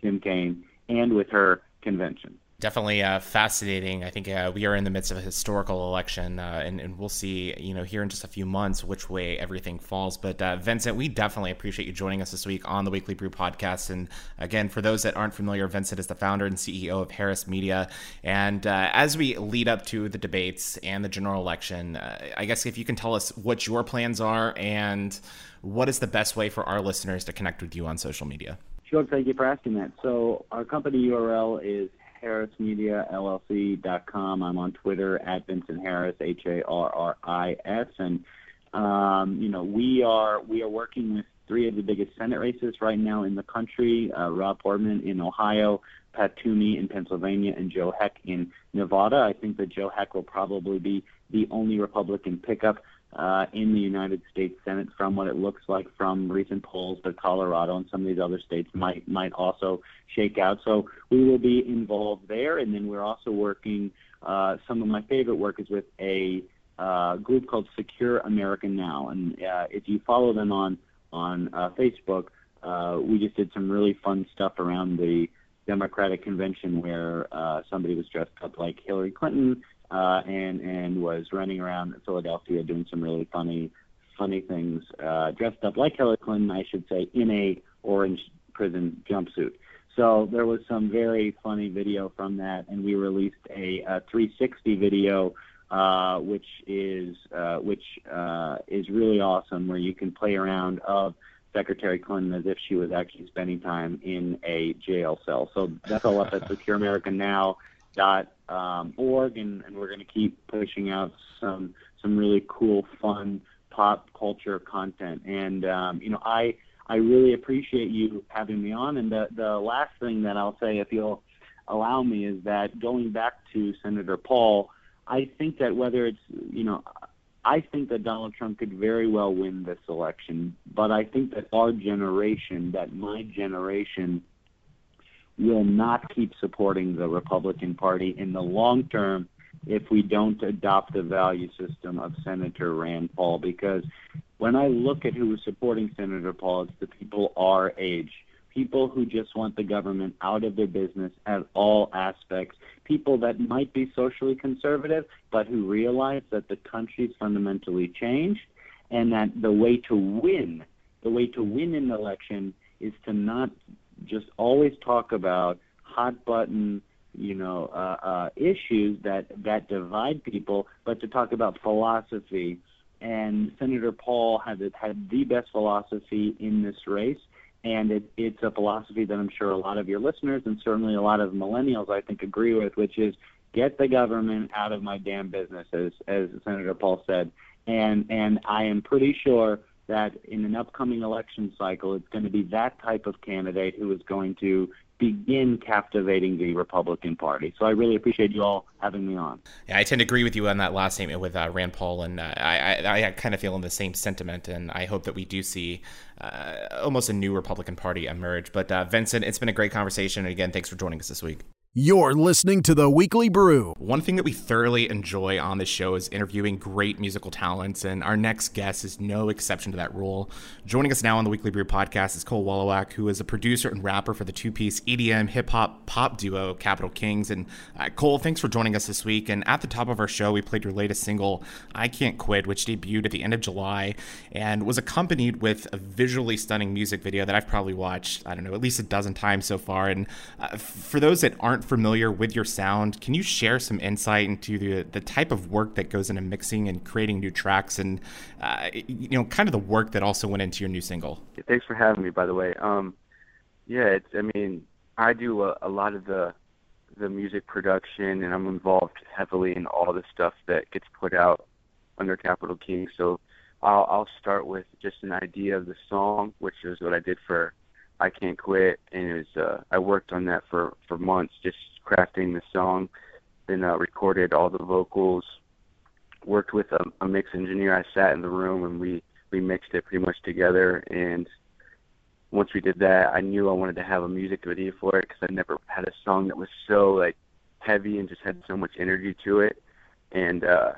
Tim Kaine, and with her convention definitely uh, fascinating. I think uh, we are in the midst of a historical election, uh, and, and, we'll see, you know, here in just a few months which way everything falls. But uh, Vincent, we definitely appreciate you joining us this week on the Weekly Brew podcast. And again, for those that aren't familiar, Vincent is the founder and CEO of Harris Media. And uh, as we lead up to the debates and the general election, uh, I guess if you can tell us what your plans are and what is the best way for our listeners to connect with you on social media. Sure, thank you for asking that. So our company URL is harrismediallc.com. I'm on Twitter at Vincent Harris, H A R R I S, and um, you know we are we are working with three of the biggest Senate races right now in the country: uh, Rob Portman in Ohio, Pat Toomey in Pennsylvania, and Joe Heck in Nevada. I think that Joe Heck will probably be the only Republican pickup uh, in the United States Senate from what it looks like from recent polls that Colorado and some of these other states might might also shake out. So we will be involved there, and then we're also working. Uh, some of my favorite work is with a uh, group called Secure America Now, and uh, if you follow them on on uh, Facebook, uh, we just did some really fun stuff around the Democratic convention where somebody was dressed up like Hillary Clinton uh, and and was running around Philadelphia doing some really funny funny things, uh, dressed up like Hillary Clinton, I should say, in a orange prison jumpsuit. So there was some very funny video from that, and we released a, a 360 video, uh, which is uh, which uh, is really awesome, where you can play around of Secretary Clinton as if she was actually spending time in a jail cell. So that's all up at Secure America Now dot um, org, and, and we're going to keep pushing out some some really cool, fun pop culture content. And um, you know, I I really appreciate you having me on. And the the last thing that I'll say, if you'll allow me, is that going back to Senator Paul, I think that whether it's you know. I think that Donald Trump could very well win this election, but I think that our generation, that my generation, will not keep supporting the Republican Party in the long term if we don't adopt the value system of Senator Rand Paul. Because when I look at who is supporting Senator Paul, it's the people our age, people who just want the government out of their business at all aspects, people that might be socially conservative, but who realize that the country's fundamentally changed and that the way to win, the way to win an election is to not just always talk about hot button, you know, uh, uh, issues that that divide people, but to talk about philosophy. And Senator Paul had had the best philosophy in this race, and it, it's a philosophy that I'm sure a lot of your listeners and certainly a lot of millennials I think agree with, which is get the government out of my damn business, as as Senator Paul said. And and I am pretty sure that in an upcoming election cycle, it's going to be that type of candidate who is going to begin captivating the Republican Party. So I really appreciate you all having me on. Yeah, I tend to agree with you on that last statement with uh, Rand Paul, and uh, I, I, I, kind of feel in the same sentiment, and I hope that we do see uh, almost a new Republican Party emerge. But uh, Vincent, it's been a great conversation, and again, thanks for joining us this week. You're listening to the Weekly Brew. One thing that we thoroughly enjoy on this show is interviewing great musical talents, and our next guest is no exception to that rule. Joining us now on the Weekly Brew podcast is Cole Walowac, who is a producer and rapper for the two piece EDM hip hop pop duo Capital Kings. And uh, Cole, thanks for joining us this week. And at the top of our show, we played your latest single, I Can't Quit, which debuted at the end of July and was accompanied with a visually stunning music video that I've probably watched, I don't know, at least a dozen times so far. And uh, for those that aren't familiar with your sound, can you share some insight into the, the type of work that goes into mixing and creating new tracks and, uh, you know, kind of the work that also went into your new single? Thanks for having me, by the way. Um, yeah, it's, I mean, I do a, a lot of the the music production, and I'm involved heavily in all the stuff that gets put out under Capital King. So I'll, I'll start with just an idea of the song, which is what I did for I Can't Quit, and it was uh, I worked on that for for months, just crafting the song. Then uh, recorded all the vocals. Worked with a, a mix engineer. I sat in the room and we we mixed it pretty much together. And once we did that, I knew I wanted to have a music video for it because I never had a song that was so like heavy and just had so much energy to it. And uh,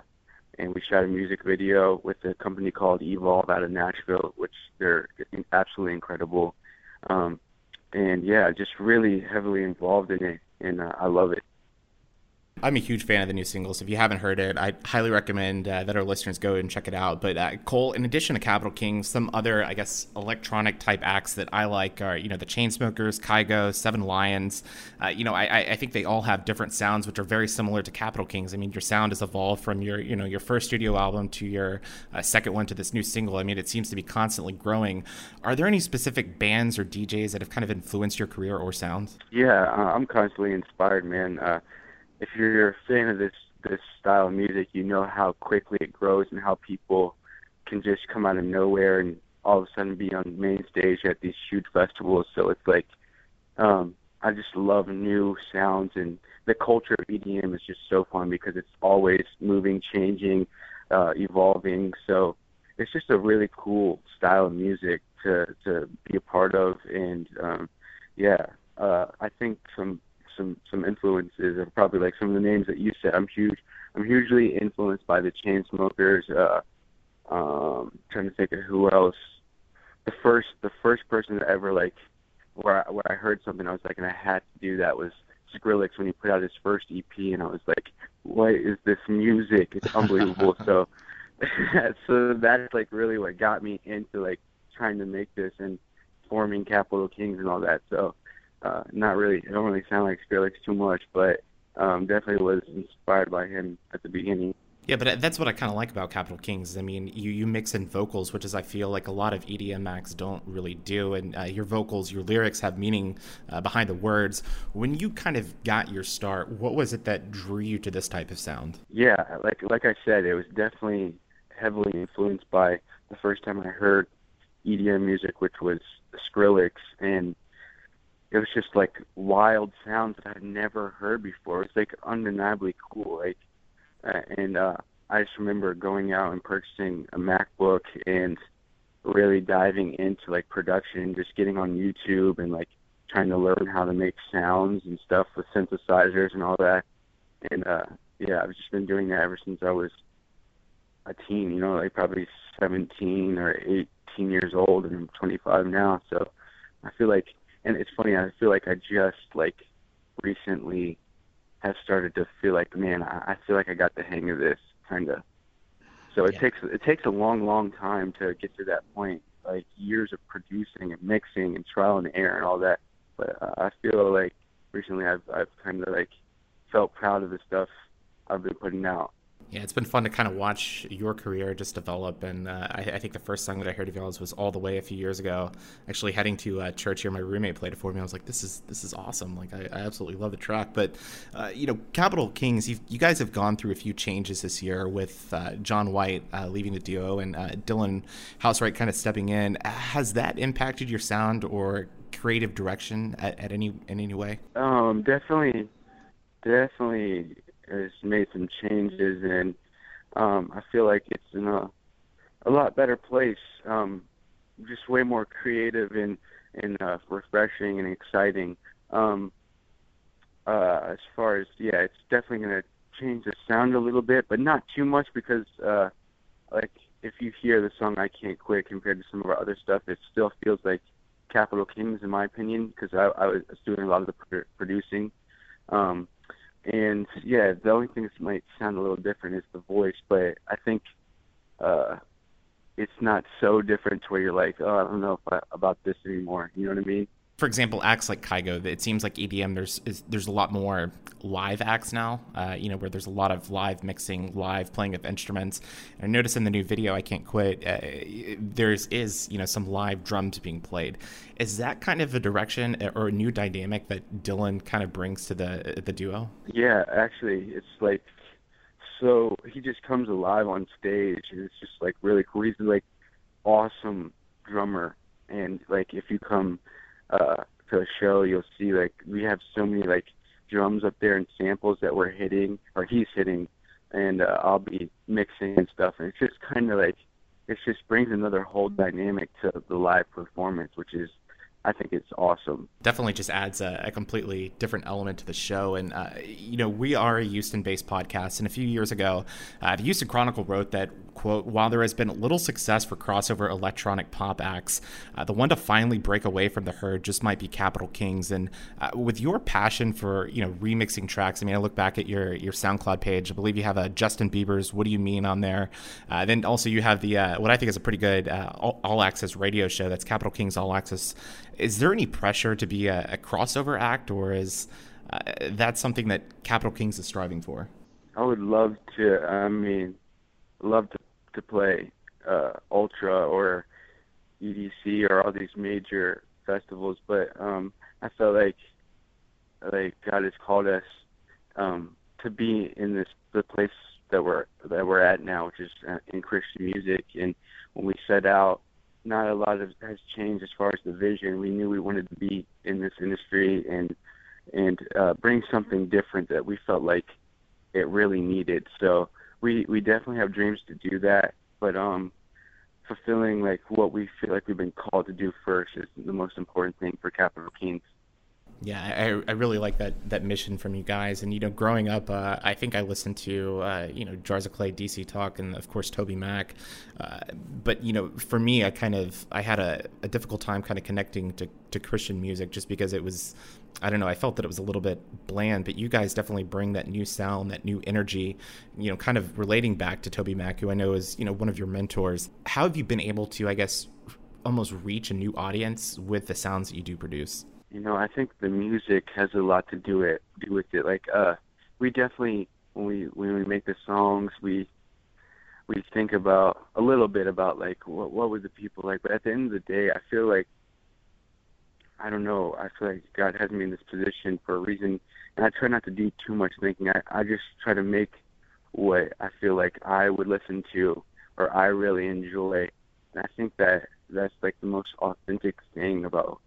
and we shot a music video with a company called Evolve out of Nashville, which they're absolutely incredible. Um, and yeah, just really heavily involved in it, and uh, I love it. I'm a huge fan of the new singles. If you haven't heard it, I highly recommend uh, that our listeners go and check it out. But uh, Cole, in addition to Capital Kings, some other, I guess, electronic type acts that I like are, you know, the Chainsmokers, Kygo, Seven Lions. Uh, you know, I, I think they all have different sounds, which are very similar to Capital Kings. I mean, your sound has evolved from your, you know, your first studio album to your uh, second one to this new single. I mean, it seems to be constantly growing. Are there any specific bands or DJs that have kind of influenced your career or sound? Yeah, I'm constantly inspired, man uh, if you're a fan of this this style of music, you know how quickly it grows and how people can just come out of nowhere and all of a sudden be on main stage at these huge festivals. So it's like um, I just love new sounds and the culture of EDM is just so fun because it's always moving, changing, uh, evolving. So it's just a really cool style of music to to be a part of and um, yeah, uh, I think some some some influences are probably like some of the names that you said. I'm huge. I'm hugely influenced by the Chainsmokers. Uh, um, trying to think of who else. The first the first person that ever like where I, where I heard something I was like and I had to do that was Skrillex when he put out his first EP and I was like, what is this music? It's unbelievable. so so that's like really what got me into like trying to make this and forming Capital Kings and all that. So uh, not really. I don't really sound like Skrillex too much, but um, definitely was inspired by him at the beginning. Yeah, but that's what I kind of like about Capital Kings. I mean, you, you mix in vocals, which is I feel like a lot of EDM acts don't really do, and uh, your vocals, your lyrics have meaning uh, behind the words. When you kind of got your start, what was it that drew you to this type of sound? Yeah, like like I said, it was definitely heavily influenced by the first time I heard EDM music, which was Skrillex, and it was just like wild sounds that I'd never heard before. It's like undeniably cool, like uh, and uh, I just remember going out and purchasing a MacBook and really diving into like production, just getting on YouTube and like trying to learn how to make sounds and stuff with synthesizers and all that. And uh, yeah, I've just been doing that ever since I was a teen. You know, like probably 17 or 18 years old, and I'm 25 now. So I feel like, and it's funny. I feel like I just like recently have started to feel like, man, I, I feel like I got the hang of this kind of. So it yeah. takes it takes a long, long time to get to that point, like years of producing and mixing and trial and error and all that. But uh, I feel like recently I've I've kind of like felt proud of the stuff I've been putting out. Yeah, it's been fun to kind of watch your career just develop. And uh, I, I, think the first song that I heard of yours was "All the Way" a few years ago. Actually, heading to uh, church here, my roommate played it for me. I was like, "This is this is awesome! Like, I, I absolutely love the track." But uh, you know, Capital Kings, you guys have gone through a few changes this year with uh, John White uh, leaving the duo and uh, Dylan Housewright kind of stepping in. Has that impacted your sound or creative direction at, at any in any way? Um, definitely, definitely has made some changes, and um, I feel like it's in a a lot better place. Um, just way more creative and and uh, refreshing and exciting. Um, uh, as far as yeah, it's definitely going to change the sound a little bit, but not too much because uh, like if you hear the song "I Can't Quit" compared to some of our other stuff, it still feels like Capital Kings in my opinion because I, I was doing a lot of the pr- producing. Um, and yeah, the only thing that might sound a little different is the voice, but I think uh, it's not so different to where you're like, oh, I don't know I, about this anymore. You know what I mean? For example, acts like Kygo, it seems like EDM there's is, there's a lot more live acts now. Uh, you know, where there's a lot of live mixing, live playing of instruments. And I noticed in the new video, I can't quit. Uh, there's is you know some live drums being played. Is that kind of a direction uh, or a new dynamic that Dylan kind of brings to the the duo? Yeah, actually, it's like so he just comes alive on stage, and it's just like really cool. He's like awesome drummer, and like if you come uh, to a show, you'll see like we have so many like drums up there and samples that we're hitting or he's hitting, and uh, I'll be mixing and stuff, and it's just kind of like it just brings another whole dynamic to the live performance, which is I think it's awesome. Definitely just adds a, a completely different element to the show. And, uh, you know, we are a Houston based podcast. And a few years ago, uh, the Houston Chronicle wrote that, quote, while there has been little success for crossover electronic pop acts, uh, the one to finally break away from the herd just might be Capital Kings. And uh, with your passion for, you know, remixing tracks, I mean, I look back at your, your SoundCloud page. I believe you have a Justin Bieber's What Do You Mean on there. Uh, then also you have the, uh, what I think is a pretty good all, all access radio show. That's Capital Kings All Access is there any pressure to be a, a crossover act, or is uh, that something that Capital Kings is striving for? I would love to. I mean, love to to play uh, Ultra or EDC or all these major festivals, but um, I felt like like God has called us um, to be in this the place that we're that we're at now, which is uh, in Christian music. And when we set out not a lot of has changed as far as the vision. We knew we wanted to be in this industry and and uh, bring something different that we felt like it really needed. So we we definitely have dreams to do that, but um, fulfilling like what we feel like we've been called to do first is the most important thing for Capital Kings. Yeah, I, I really like that that mission from you guys. And you know, growing up, uh, I think I listened to uh, you know Jars of Clay, DC Talk, and of course Toby Mac. Uh, but you know, for me, I kind of I had a, a difficult time kind of connecting to, to Christian music just because it was I don't know. I felt that it was a little bit bland, but you guys definitely bring that new sound, that new energy. You know, kind of relating back to Toby Mac, who I know is you know one of your mentors. How have you been able to, I guess, almost reach a new audience with the sounds that you do produce? You know, I think the music has a lot to do it do with it. Like, uh, we definitely when we when we make the songs, we we think about a little bit about like what what would the people like, but at the end of the day, I feel like I don't know. I feel like God has me in this position for a reason, and I try not to do too much thinking. I I just try to make what I feel like I would listen to or I really enjoy, and I think that that's like the most authentic thing about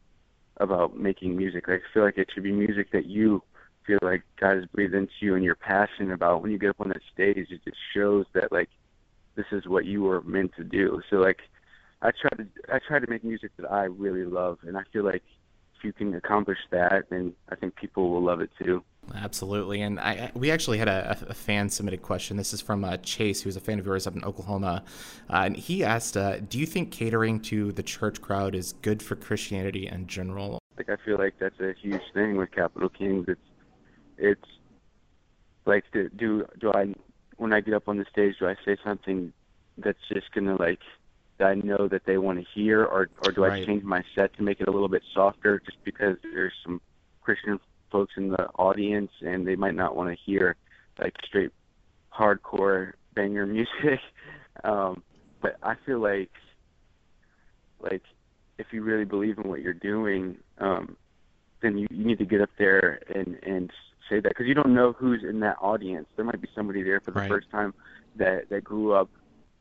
about making music. Like, I feel like it should be music that you feel like God has breathed into you and you're passionate about. When you get up on that stage, it just shows that like this is what you were meant to do. So like, I try to I try to make music that I really love, and I feel like if you can accomplish that, then I think people will love it too. Absolutely, and I, we actually had a, a fan submitted question. This is from uh, Chase, who's a fan of yours up in Oklahoma, uh, and he asked, uh, "Do you think catering to the church crowd is good for Christianity in general?" Like I feel like that's a huge thing with Capital Kings. It's it's like do do, do I when I get up on the stage, do I say something that's just gonna like that I know that they want to hear, or or do Right. I change my set to make it a little bit softer, just because there's some Christian folks in the audience and they might not want to hear like straight hardcore banger music. um, but I feel like like if you really believe in what you're doing, um, then you, you need to get up there and and say that because you don't know who's in that audience. There might be somebody there for the Right. first time that that grew up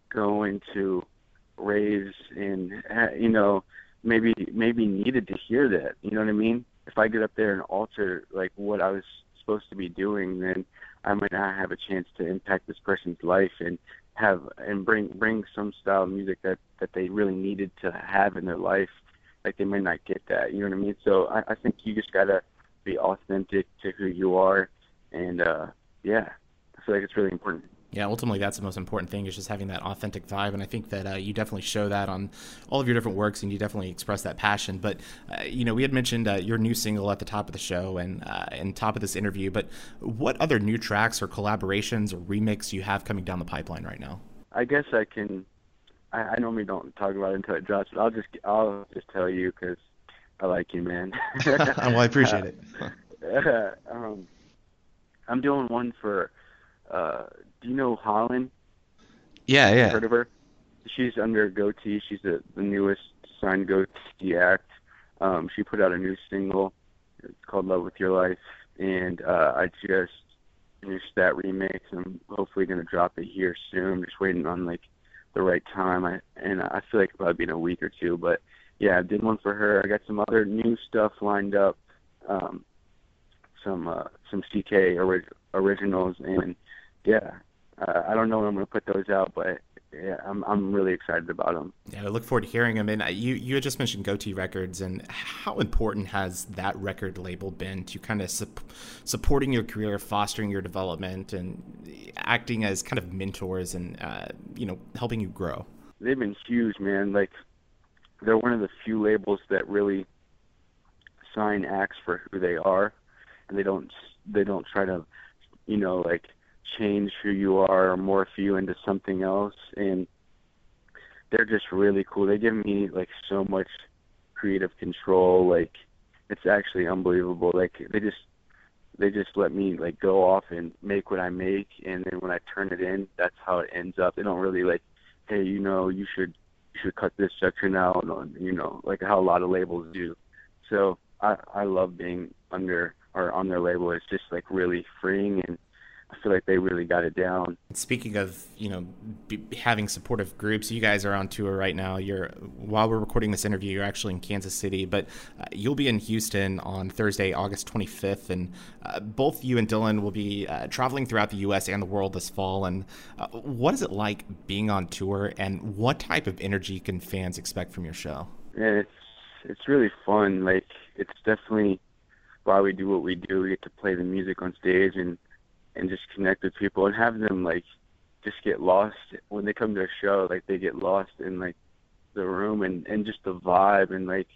going to raves and you know maybe maybe needed to hear that. You know what I mean? If I get up there and alter like what I was supposed to be doing, then I might not have a chance to impact this person's life and have and bring bring some style of music that that they really needed to have in their life. Like they might not get that. You know what I mean? So I, I think you just gotta be authentic to who you are, and uh yeah, I feel like it's really important. Yeah, ultimately, that's the most important thing is just having that authentic vibe, and I think that uh, you definitely show that on all of your different works, and you definitely express that passion. But uh, you know, we had mentioned uh, your new single at the top of the show and uh, and top of this interview. But what other new tracks or collaborations or remix you have coming down the pipeline right now? I guess I can. I, I normally don't talk about it until it drops, but I'll just I'll just tell you because I like you, man. well, I appreciate it. um, I'm doing one for. Uh, do you know Hollyn? Yeah, yeah. Heard of her? She's under Gotee. She's the, the newest signed Gotee act. Um, she put out a new single. It's called Love with Your Life, and uh, I just finished that remix. I'm hopefully gonna drop it here soon. I'm just waiting on like the right time. I and I feel like it'll probably be in a week or two. But yeah, I did one for her. I got some other new stuff lined up. Um, some uh, some CK orig- originals, and yeah, uh, I don't know when I'm gonna put those out, but yeah, I'm I'm really excited about them. Yeah, I look forward to hearing them. And uh, you you had just mentioned Gotee Records, and how important has that record label been to kind of sup- supporting your career, fostering your development, and acting as kind of mentors and uh, you know helping you grow? They've been huge, man. Like they're one of the few labels that really sign acts for who they are, and they don't they don't try to, you know, like change who you are or morph you into something else. And they're just really cool. They give me like so much creative control. Like it's actually unbelievable. Like they just they just let me like go off and make what I make, and then when I turn it in, that's how it ends up. They don't really like, hey, you know, you should you should cut this section out, or, you know, like how a lot of labels do. So I I love being under or on their label. It's just like really freeing, and I feel like they really got it down. Speaking of, you know, be, having supportive groups, you guys are on tour right now. You're while we're recording this interview, you're actually in Kansas City, but uh, you'll be in Houston on Thursday, August 25th, and uh, both you and Dylan will be uh, traveling throughout the U.S. and the world this fall. And uh, what is it like being on tour, and what type of energy can fans expect from your show? and it's it's really fun. Like it's definitely why we do what we do. We get to play the music on stage and and just connect with people and have them like just get lost when they come to a show. Like they get lost in like the room and and just the vibe and like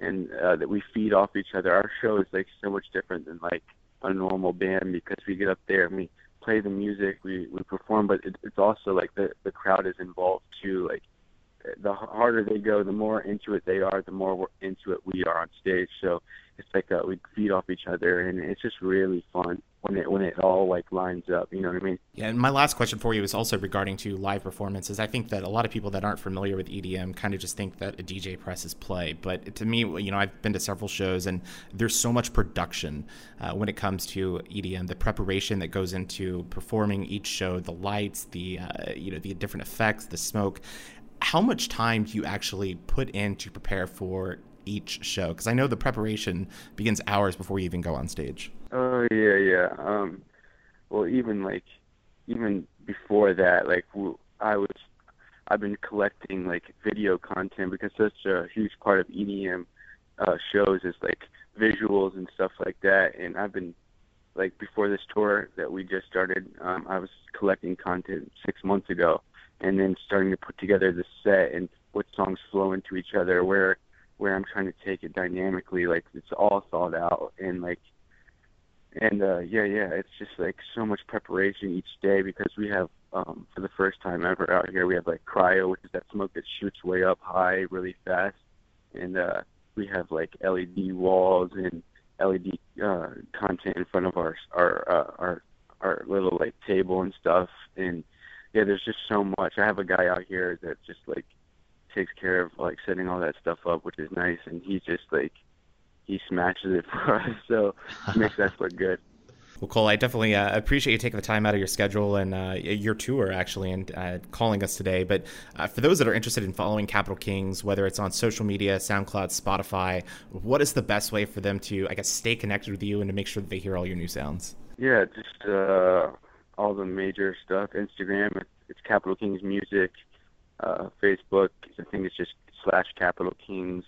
and uh, that we feed off each other. Our show is like so much different than like a normal band because we get up there and we play the music, we we perform, but it, it's also like the the crowd is involved too. Like the harder they go, the more into it they are, the more into it we are on stage. So it's like uh, we feed off each other, and it's just really fun when it when it all like lines up. You know what I mean? Yeah, and my last question for you is also regarding to live performances. I think that a lot of people that aren't familiar with EDM kind of just think that a DJ presses play, but to me, you know, I've been to several shows and there's so much production uh, when it comes to EDM. The preparation that goes into performing each show, the lights, the uh, you know, the different effects, the smoke. How much time do you actually put in to prepare for each show? Because I know the preparation begins hours before you even go on stage. Oh yeah, yeah. Um, well, even like, even before that, like I was, I've been collecting like video content because such a huge part of EDM uh, shows is like visuals and stuff like that. And I've been like before this tour that we just started, um, I was collecting content six months ago, and then starting to put together the set and what songs flow into each other, where where I'm trying to take it dynamically. Like it's all thought out and like and uh yeah yeah it's just like so much preparation each day because we have um for the first time ever out here we have like cryo which is that smoke that shoots way up high really fast and uh we have like led walls and led uh content in front of our our uh, our our little like table and stuff and yeah there's just so much i have a guy out here that just like takes care of like setting all that stuff up which is nice and he's just like he smashes it for us. So it makes us look good. Well, Cole, I definitely uh, appreciate you taking the time out of your schedule and uh, your tour, actually, and uh, calling us today. But uh, for those that are interested in following Capital Kings, whether it's on social media, SoundCloud, Spotify, what is the best way for them to, I guess, stay connected with you and to make sure that they hear all your new sounds? Yeah, just uh, all the major stuff. Instagram, it's Capital Kings Music. Uh, Facebook, I think it's just slash Capital Kings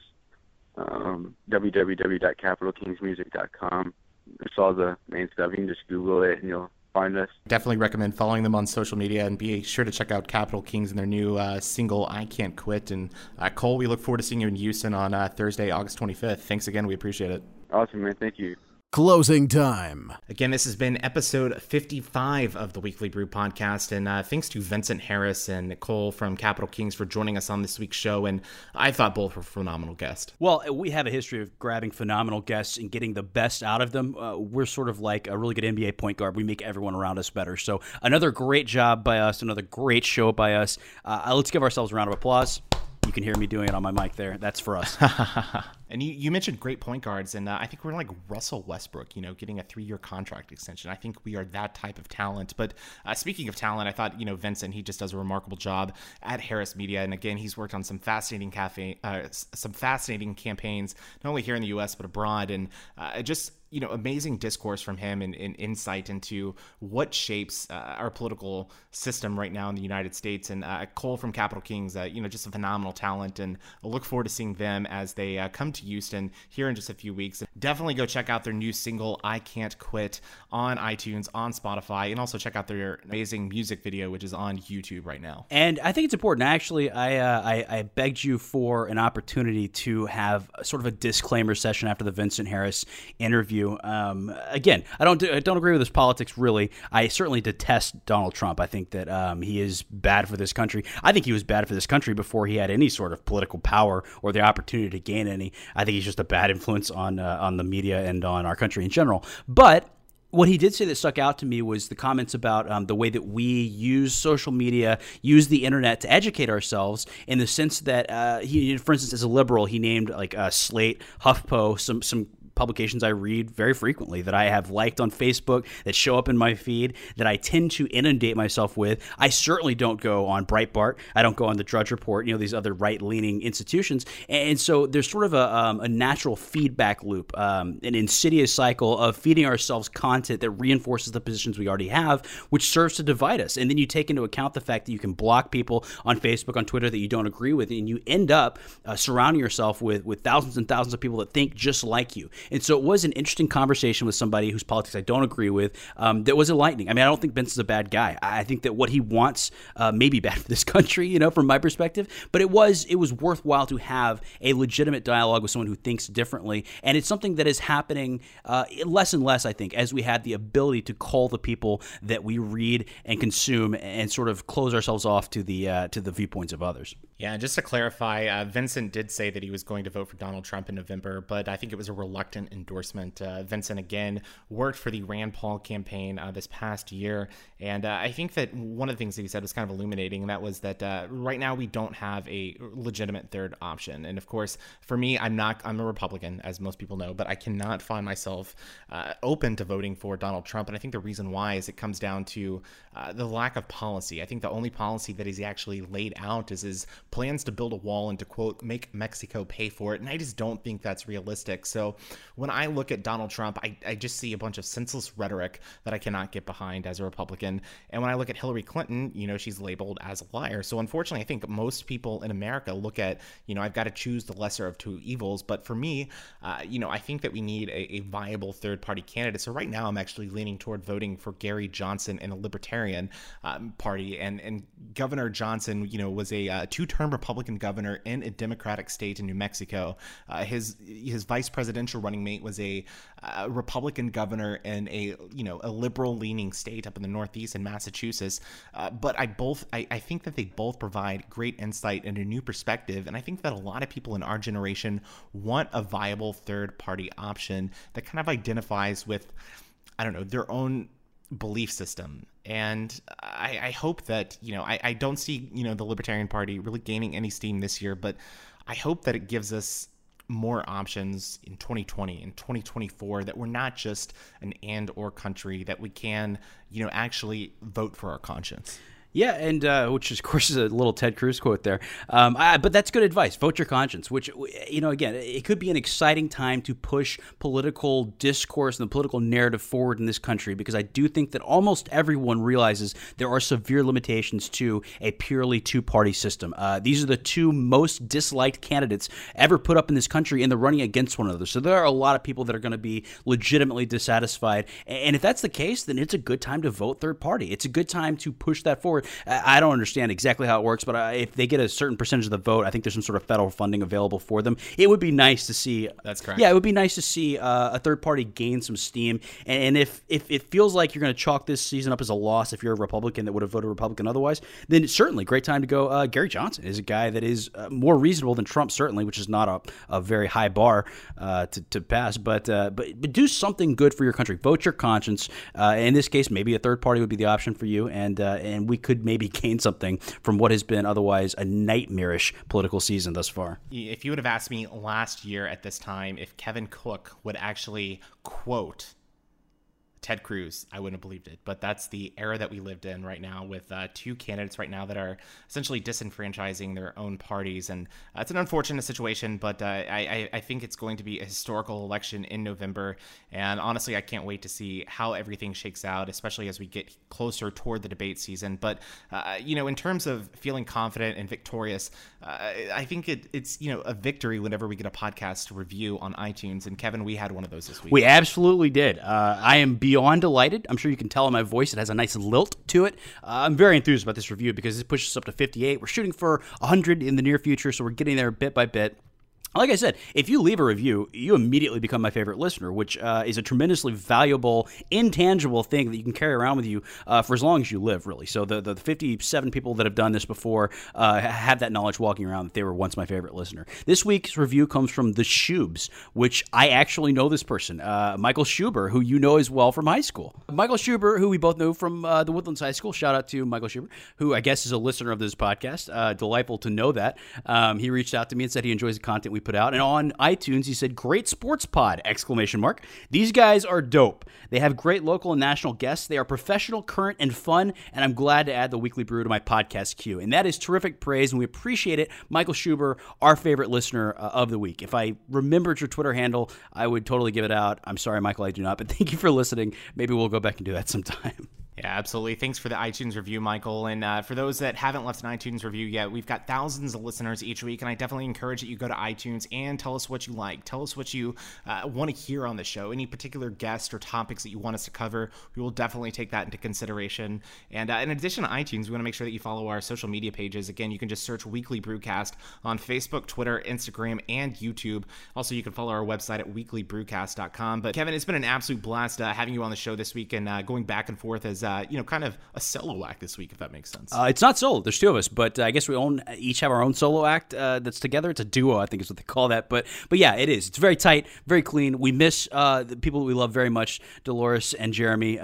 um, www.capitalkingsmusic.com. It's all the main stuff. You can just Google it and you'll find us. Definitely recommend following them on social media and be sure to check out Capital Kings and their new uh, single "I Can't Quit." And uh, Cole, we look forward to seeing you in Houston on uh, Thursday, August 25th. Thanks again. We appreciate it. Awesome, man. Thank you. Closing time. Again, this has been episode 55 of the Weekly Brew podcast. And uh, thanks to Vincent Harris and Nicole from Capital Kings for joining us on this week's show. And I thought both were phenomenal guests. Well, we have a history of grabbing phenomenal guests and getting the best out of them. Uh, we're sort of like a really good NBA point guard. We make everyone around us better. So, another great job by us, another great show by us. Uh, let's give ourselves a round of applause. You can hear me doing it on my mic there. That's for us. and you, you mentioned great point guards, and uh, I think we're like Russell Westbrook, you know, getting a three year contract extension. I think we are that type of talent. But uh, speaking of talent, I thought, you know, Vincent, he just does a remarkable job at Harris Media. And again, he's worked on some fascinating cafe, uh, some fascinating campaigns, not only here in the U.S., but abroad. And uh, just, you know, amazing discourse from him and, and insight into what shapes uh, our political system right now in the United States. And uh, Cole from Capital Kings, uh, you know, just a phenomenal talent. And I look forward to seeing them as they uh, come to Houston here in just a few weeks. Definitely go check out their new single, I Can't Quit, on iTunes, on Spotify, and also check out their amazing music video, which is on YouTube right now. And I think it's important. Actually, I, uh, I, I begged you for an opportunity to have sort of a disclaimer session after the Vincent Harris interview um, again, I don't I don't agree with his politics really. I certainly detest Donald Trump. I think that um, he is bad for this country. I think he was bad for this country before he had any sort of political power or the opportunity to gain any. I think he's just a bad influence on uh, on the media and on our country in general. But what he did say that stuck out to me was the comments about um, the way that we use social media, use the internet to educate ourselves. In the sense that uh, he, for instance, as a liberal, he named like uh, Slate, HuffPo, some some publications I read very frequently that I have liked on Facebook that show up in my feed that I tend to inundate myself with. I certainly don't go on Breitbart. I don't go on the Drudge Report, you know, these other right leaning institutions. And so there's sort of a, um, a natural feedback loop, um, an insidious cycle of feeding ourselves content that reinforces the positions we already have, which serves to divide us. And then you take into account the fact that you can block people on Facebook, on Twitter that you don't agree with, and you end up uh, surrounding yourself with, with thousands and thousands of people that think just like you. And so it was an interesting conversation with somebody whose politics I don't agree with. Um, that was enlightening. I mean, I don't think Vincent's a bad guy. I think that what he wants uh, may be bad for this country, you know, from my perspective. But it was it was worthwhile to have a legitimate dialogue with someone who thinks differently, and it's something that is happening uh, less and less. I think as we had the ability to call the people that we read and consume, and sort of close ourselves off to the uh, to the viewpoints of others. Yeah, just to clarify, uh, Vincent did say that he was going to vote for Donald Trump in November, but I think it was a reluctant endorsement. Uh, Vincent, again, worked for the Rand Paul campaign uh, this past year. And uh, I think that one of the things that he said was kind of illuminating, and that was that uh, right now we don't have a legitimate third option. And of course, for me, I'm not, I'm a Republican, as most people know, but I cannot find myself uh, open to voting for Donald Trump. And I think the reason why is it comes down to the lack of policy. I think the only policy that he's actually laid out is his plans to build a wall and to quote make Mexico pay for it. And I just don't think that's realistic. So when I look at Donald Trump, I, I just see a bunch of senseless rhetoric that I cannot get behind as a Republican. And when I look at Hillary Clinton, you know, she's labeled as a liar. So unfortunately, I think most people in America look at, you know, I've got to choose the lesser of two evils. But for me, uh, you know, I think that we need a, a viable third party candidate. So right now, I'm actually leaning toward voting for Gary Johnson in a Libertarian um, party. And, and Governor Johnson, you know, was a uh, two term Republican governor in a Democratic state in New Mexico. Uh, his his vice presidential running mate was a uh, Republican governor in a you know a liberal leaning state up in the Northeast in Massachusetts. Uh, but I both I, I think that they both provide great insight and a new perspective, and I think that a lot of people in our generation want a viable third party option that kind of identifies with I don't know their own belief system. And I, I hope that, you know, I, I don't see, you know, the Libertarian Party really gaining any steam this year, but I hope that it gives us more options in 2020 and 2024 that we're not just an and or country that we can you know actually vote for our conscience yeah, and uh, which of course is a little Ted Cruz quote there. Um, I, but that's good advice. Vote your conscience. Which you know, again, it could be an exciting time to push political discourse and the political narrative forward in this country because I do think that almost everyone realizes there are severe limitations to a purely two-party system. Uh, these are the two most disliked candidates ever put up in this country, and they're running against one another. So there are a lot of people that are going to be legitimately dissatisfied. And if that's the case, then it's a good time to vote third party. It's a good time to push that forward. I don't understand exactly how it works, but if they get a certain percentage of the vote, I think there's some sort of federal funding available for them. It would be nice to see. That's correct. Yeah, it would be nice to see uh, a third party gain some steam. And if if it feels like you're going to chalk this season up as a loss, if you're a Republican that would have voted Republican otherwise, then certainly great time to go. Uh, Gary Johnson is a guy that is uh, more reasonable than Trump, certainly, which is not a, a very high bar uh, to, to pass. But, uh, but but do something good for your country. Vote your conscience. Uh, in this case, maybe a third party would be the option for you, and and we could maybe gain something from what has been otherwise a nightmarish political season thus far. If you would have asked me last year at this time if Kevin Cook would actually quote Ted Cruz, I wouldn't have believed it. But that's the era that we lived in right now with uh, two candidates right now that are essentially disenfranchising their own parties. And uh, it's an unfortunate situation, but uh, I, I, think it's going to be a historical election in November. And honestly, I can't wait to see how everything shakes out, especially as we get closer toward the debate season. But, uh, you know, in terms of feeling confident and victorious, uh, I think it, it's, you know, a victory whenever we get a podcast review on iTunes. And Kevin, we had one of those this week. We absolutely did. Uh, I am beyond beyond delighted. I'm sure you can tell in my voice it has a nice lilt to it. Uh, I'm very enthused about this review because it pushes us up to 58. We're shooting for 100 in the near future, so we're getting there bit by bit. Like I said, if you leave a review, you immediately become my favorite listener, which uh, is a tremendously valuable, intangible thing that you can carry around with you uh, for as long as you live, really. So the, the 57 people that have done this before uh, have that knowledge walking around that they were once my favorite listener. This week's review comes from The Shubes, which I actually know this person, uh, Michael Schuber, who you know as well from high school. Michael Schuber, who we both know from uh, the Woodlands High School. Shout out to Michael Schuber, who I guess is a listener of this podcast. Uh, delightful to know that. Um, he reached out to me and said he enjoys the content we put out. And on iTunes, he said, "Great sports pod!" Exclamation mark. These guys are dope. They have great local and national guests. They are professional, current, and fun. And I'm glad to add the weekly brew to my podcast queue. And that is terrific praise, and we appreciate it. Michael Schuber, our favorite listener uh, of the week. If I remembered your Twitter handle, I would totally give it out. I'm sorry, Michael, I do not. But thank you for listening. Maybe we'll go back and do that sometime. Absolutely. Thanks for the iTunes review, Michael. And uh, for those that haven't left an iTunes review yet, we've got thousands of listeners each week, and I definitely encourage that you go to iTunes and tell us what you like. Tell us what you uh, want to hear on the show. Any particular guest or topics that you want us to cover, we will definitely take that into consideration. And uh, in addition to iTunes, we want to make sure that you follow our social media pages. Again, you can just search Weekly Brewcast on Facebook, Twitter, Instagram, and YouTube. Also, you can follow our website at weeklybrewcast.com. But Kevin, it's been an absolute blast uh, having you on the show this week and uh, going back and forth as uh, you know, kind of a solo act this week, if that makes sense. Uh, it's not solo. There's two of us, but uh, I guess we own each have our own solo act uh, that's together. It's a duo, I think is what they call that. But but yeah, it is. It's very tight, very clean. We miss uh, the people we love very much, Dolores and Jeremy.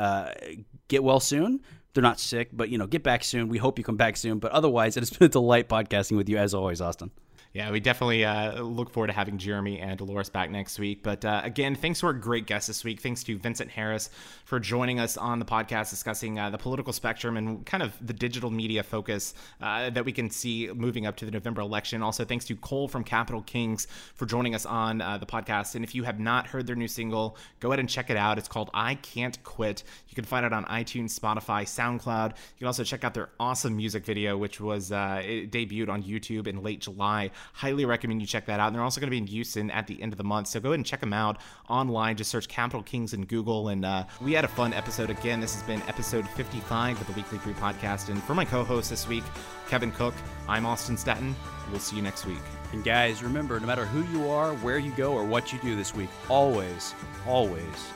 Get well soon. They're not sick, but you know, get back soon. We hope you come back soon. But otherwise, it has been a delight podcasting with you as always, Austin. Yeah, we definitely uh, look forward to having Jeremy and Dolores back next week. But uh, again, thanks to our great guests this week. Thanks to Vincent Harris for joining us on the podcast discussing uh, the political spectrum and kind of the digital media focus uh, that we can see moving up to the November election. Also, thanks to Cole from Capital Kings for joining us on uh, the podcast. And if you have not heard their new single, go ahead and check it out. It's called I Can't Quit. You can find it on iTunes, Spotify, SoundCloud. You can also check out their awesome music video, which was uh, debuted on YouTube in late July. Highly recommend you check that out. And they're also going to be in Houston at the end of the month. So go ahead and check them out online. Just search Capital Kings in Google. And uh, we had a fun episode again. This has been episode 55 of the Weekly Brew Podcast. And for my co host this week, Kevin Cook, I'm Austin Staton. We'll see you next week. And guys, remember, no matter who you are, where you go, or what you do this week, always, always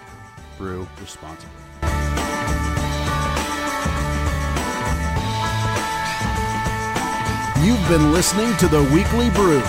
brew responsibly. You've been listening to The Weekly Brew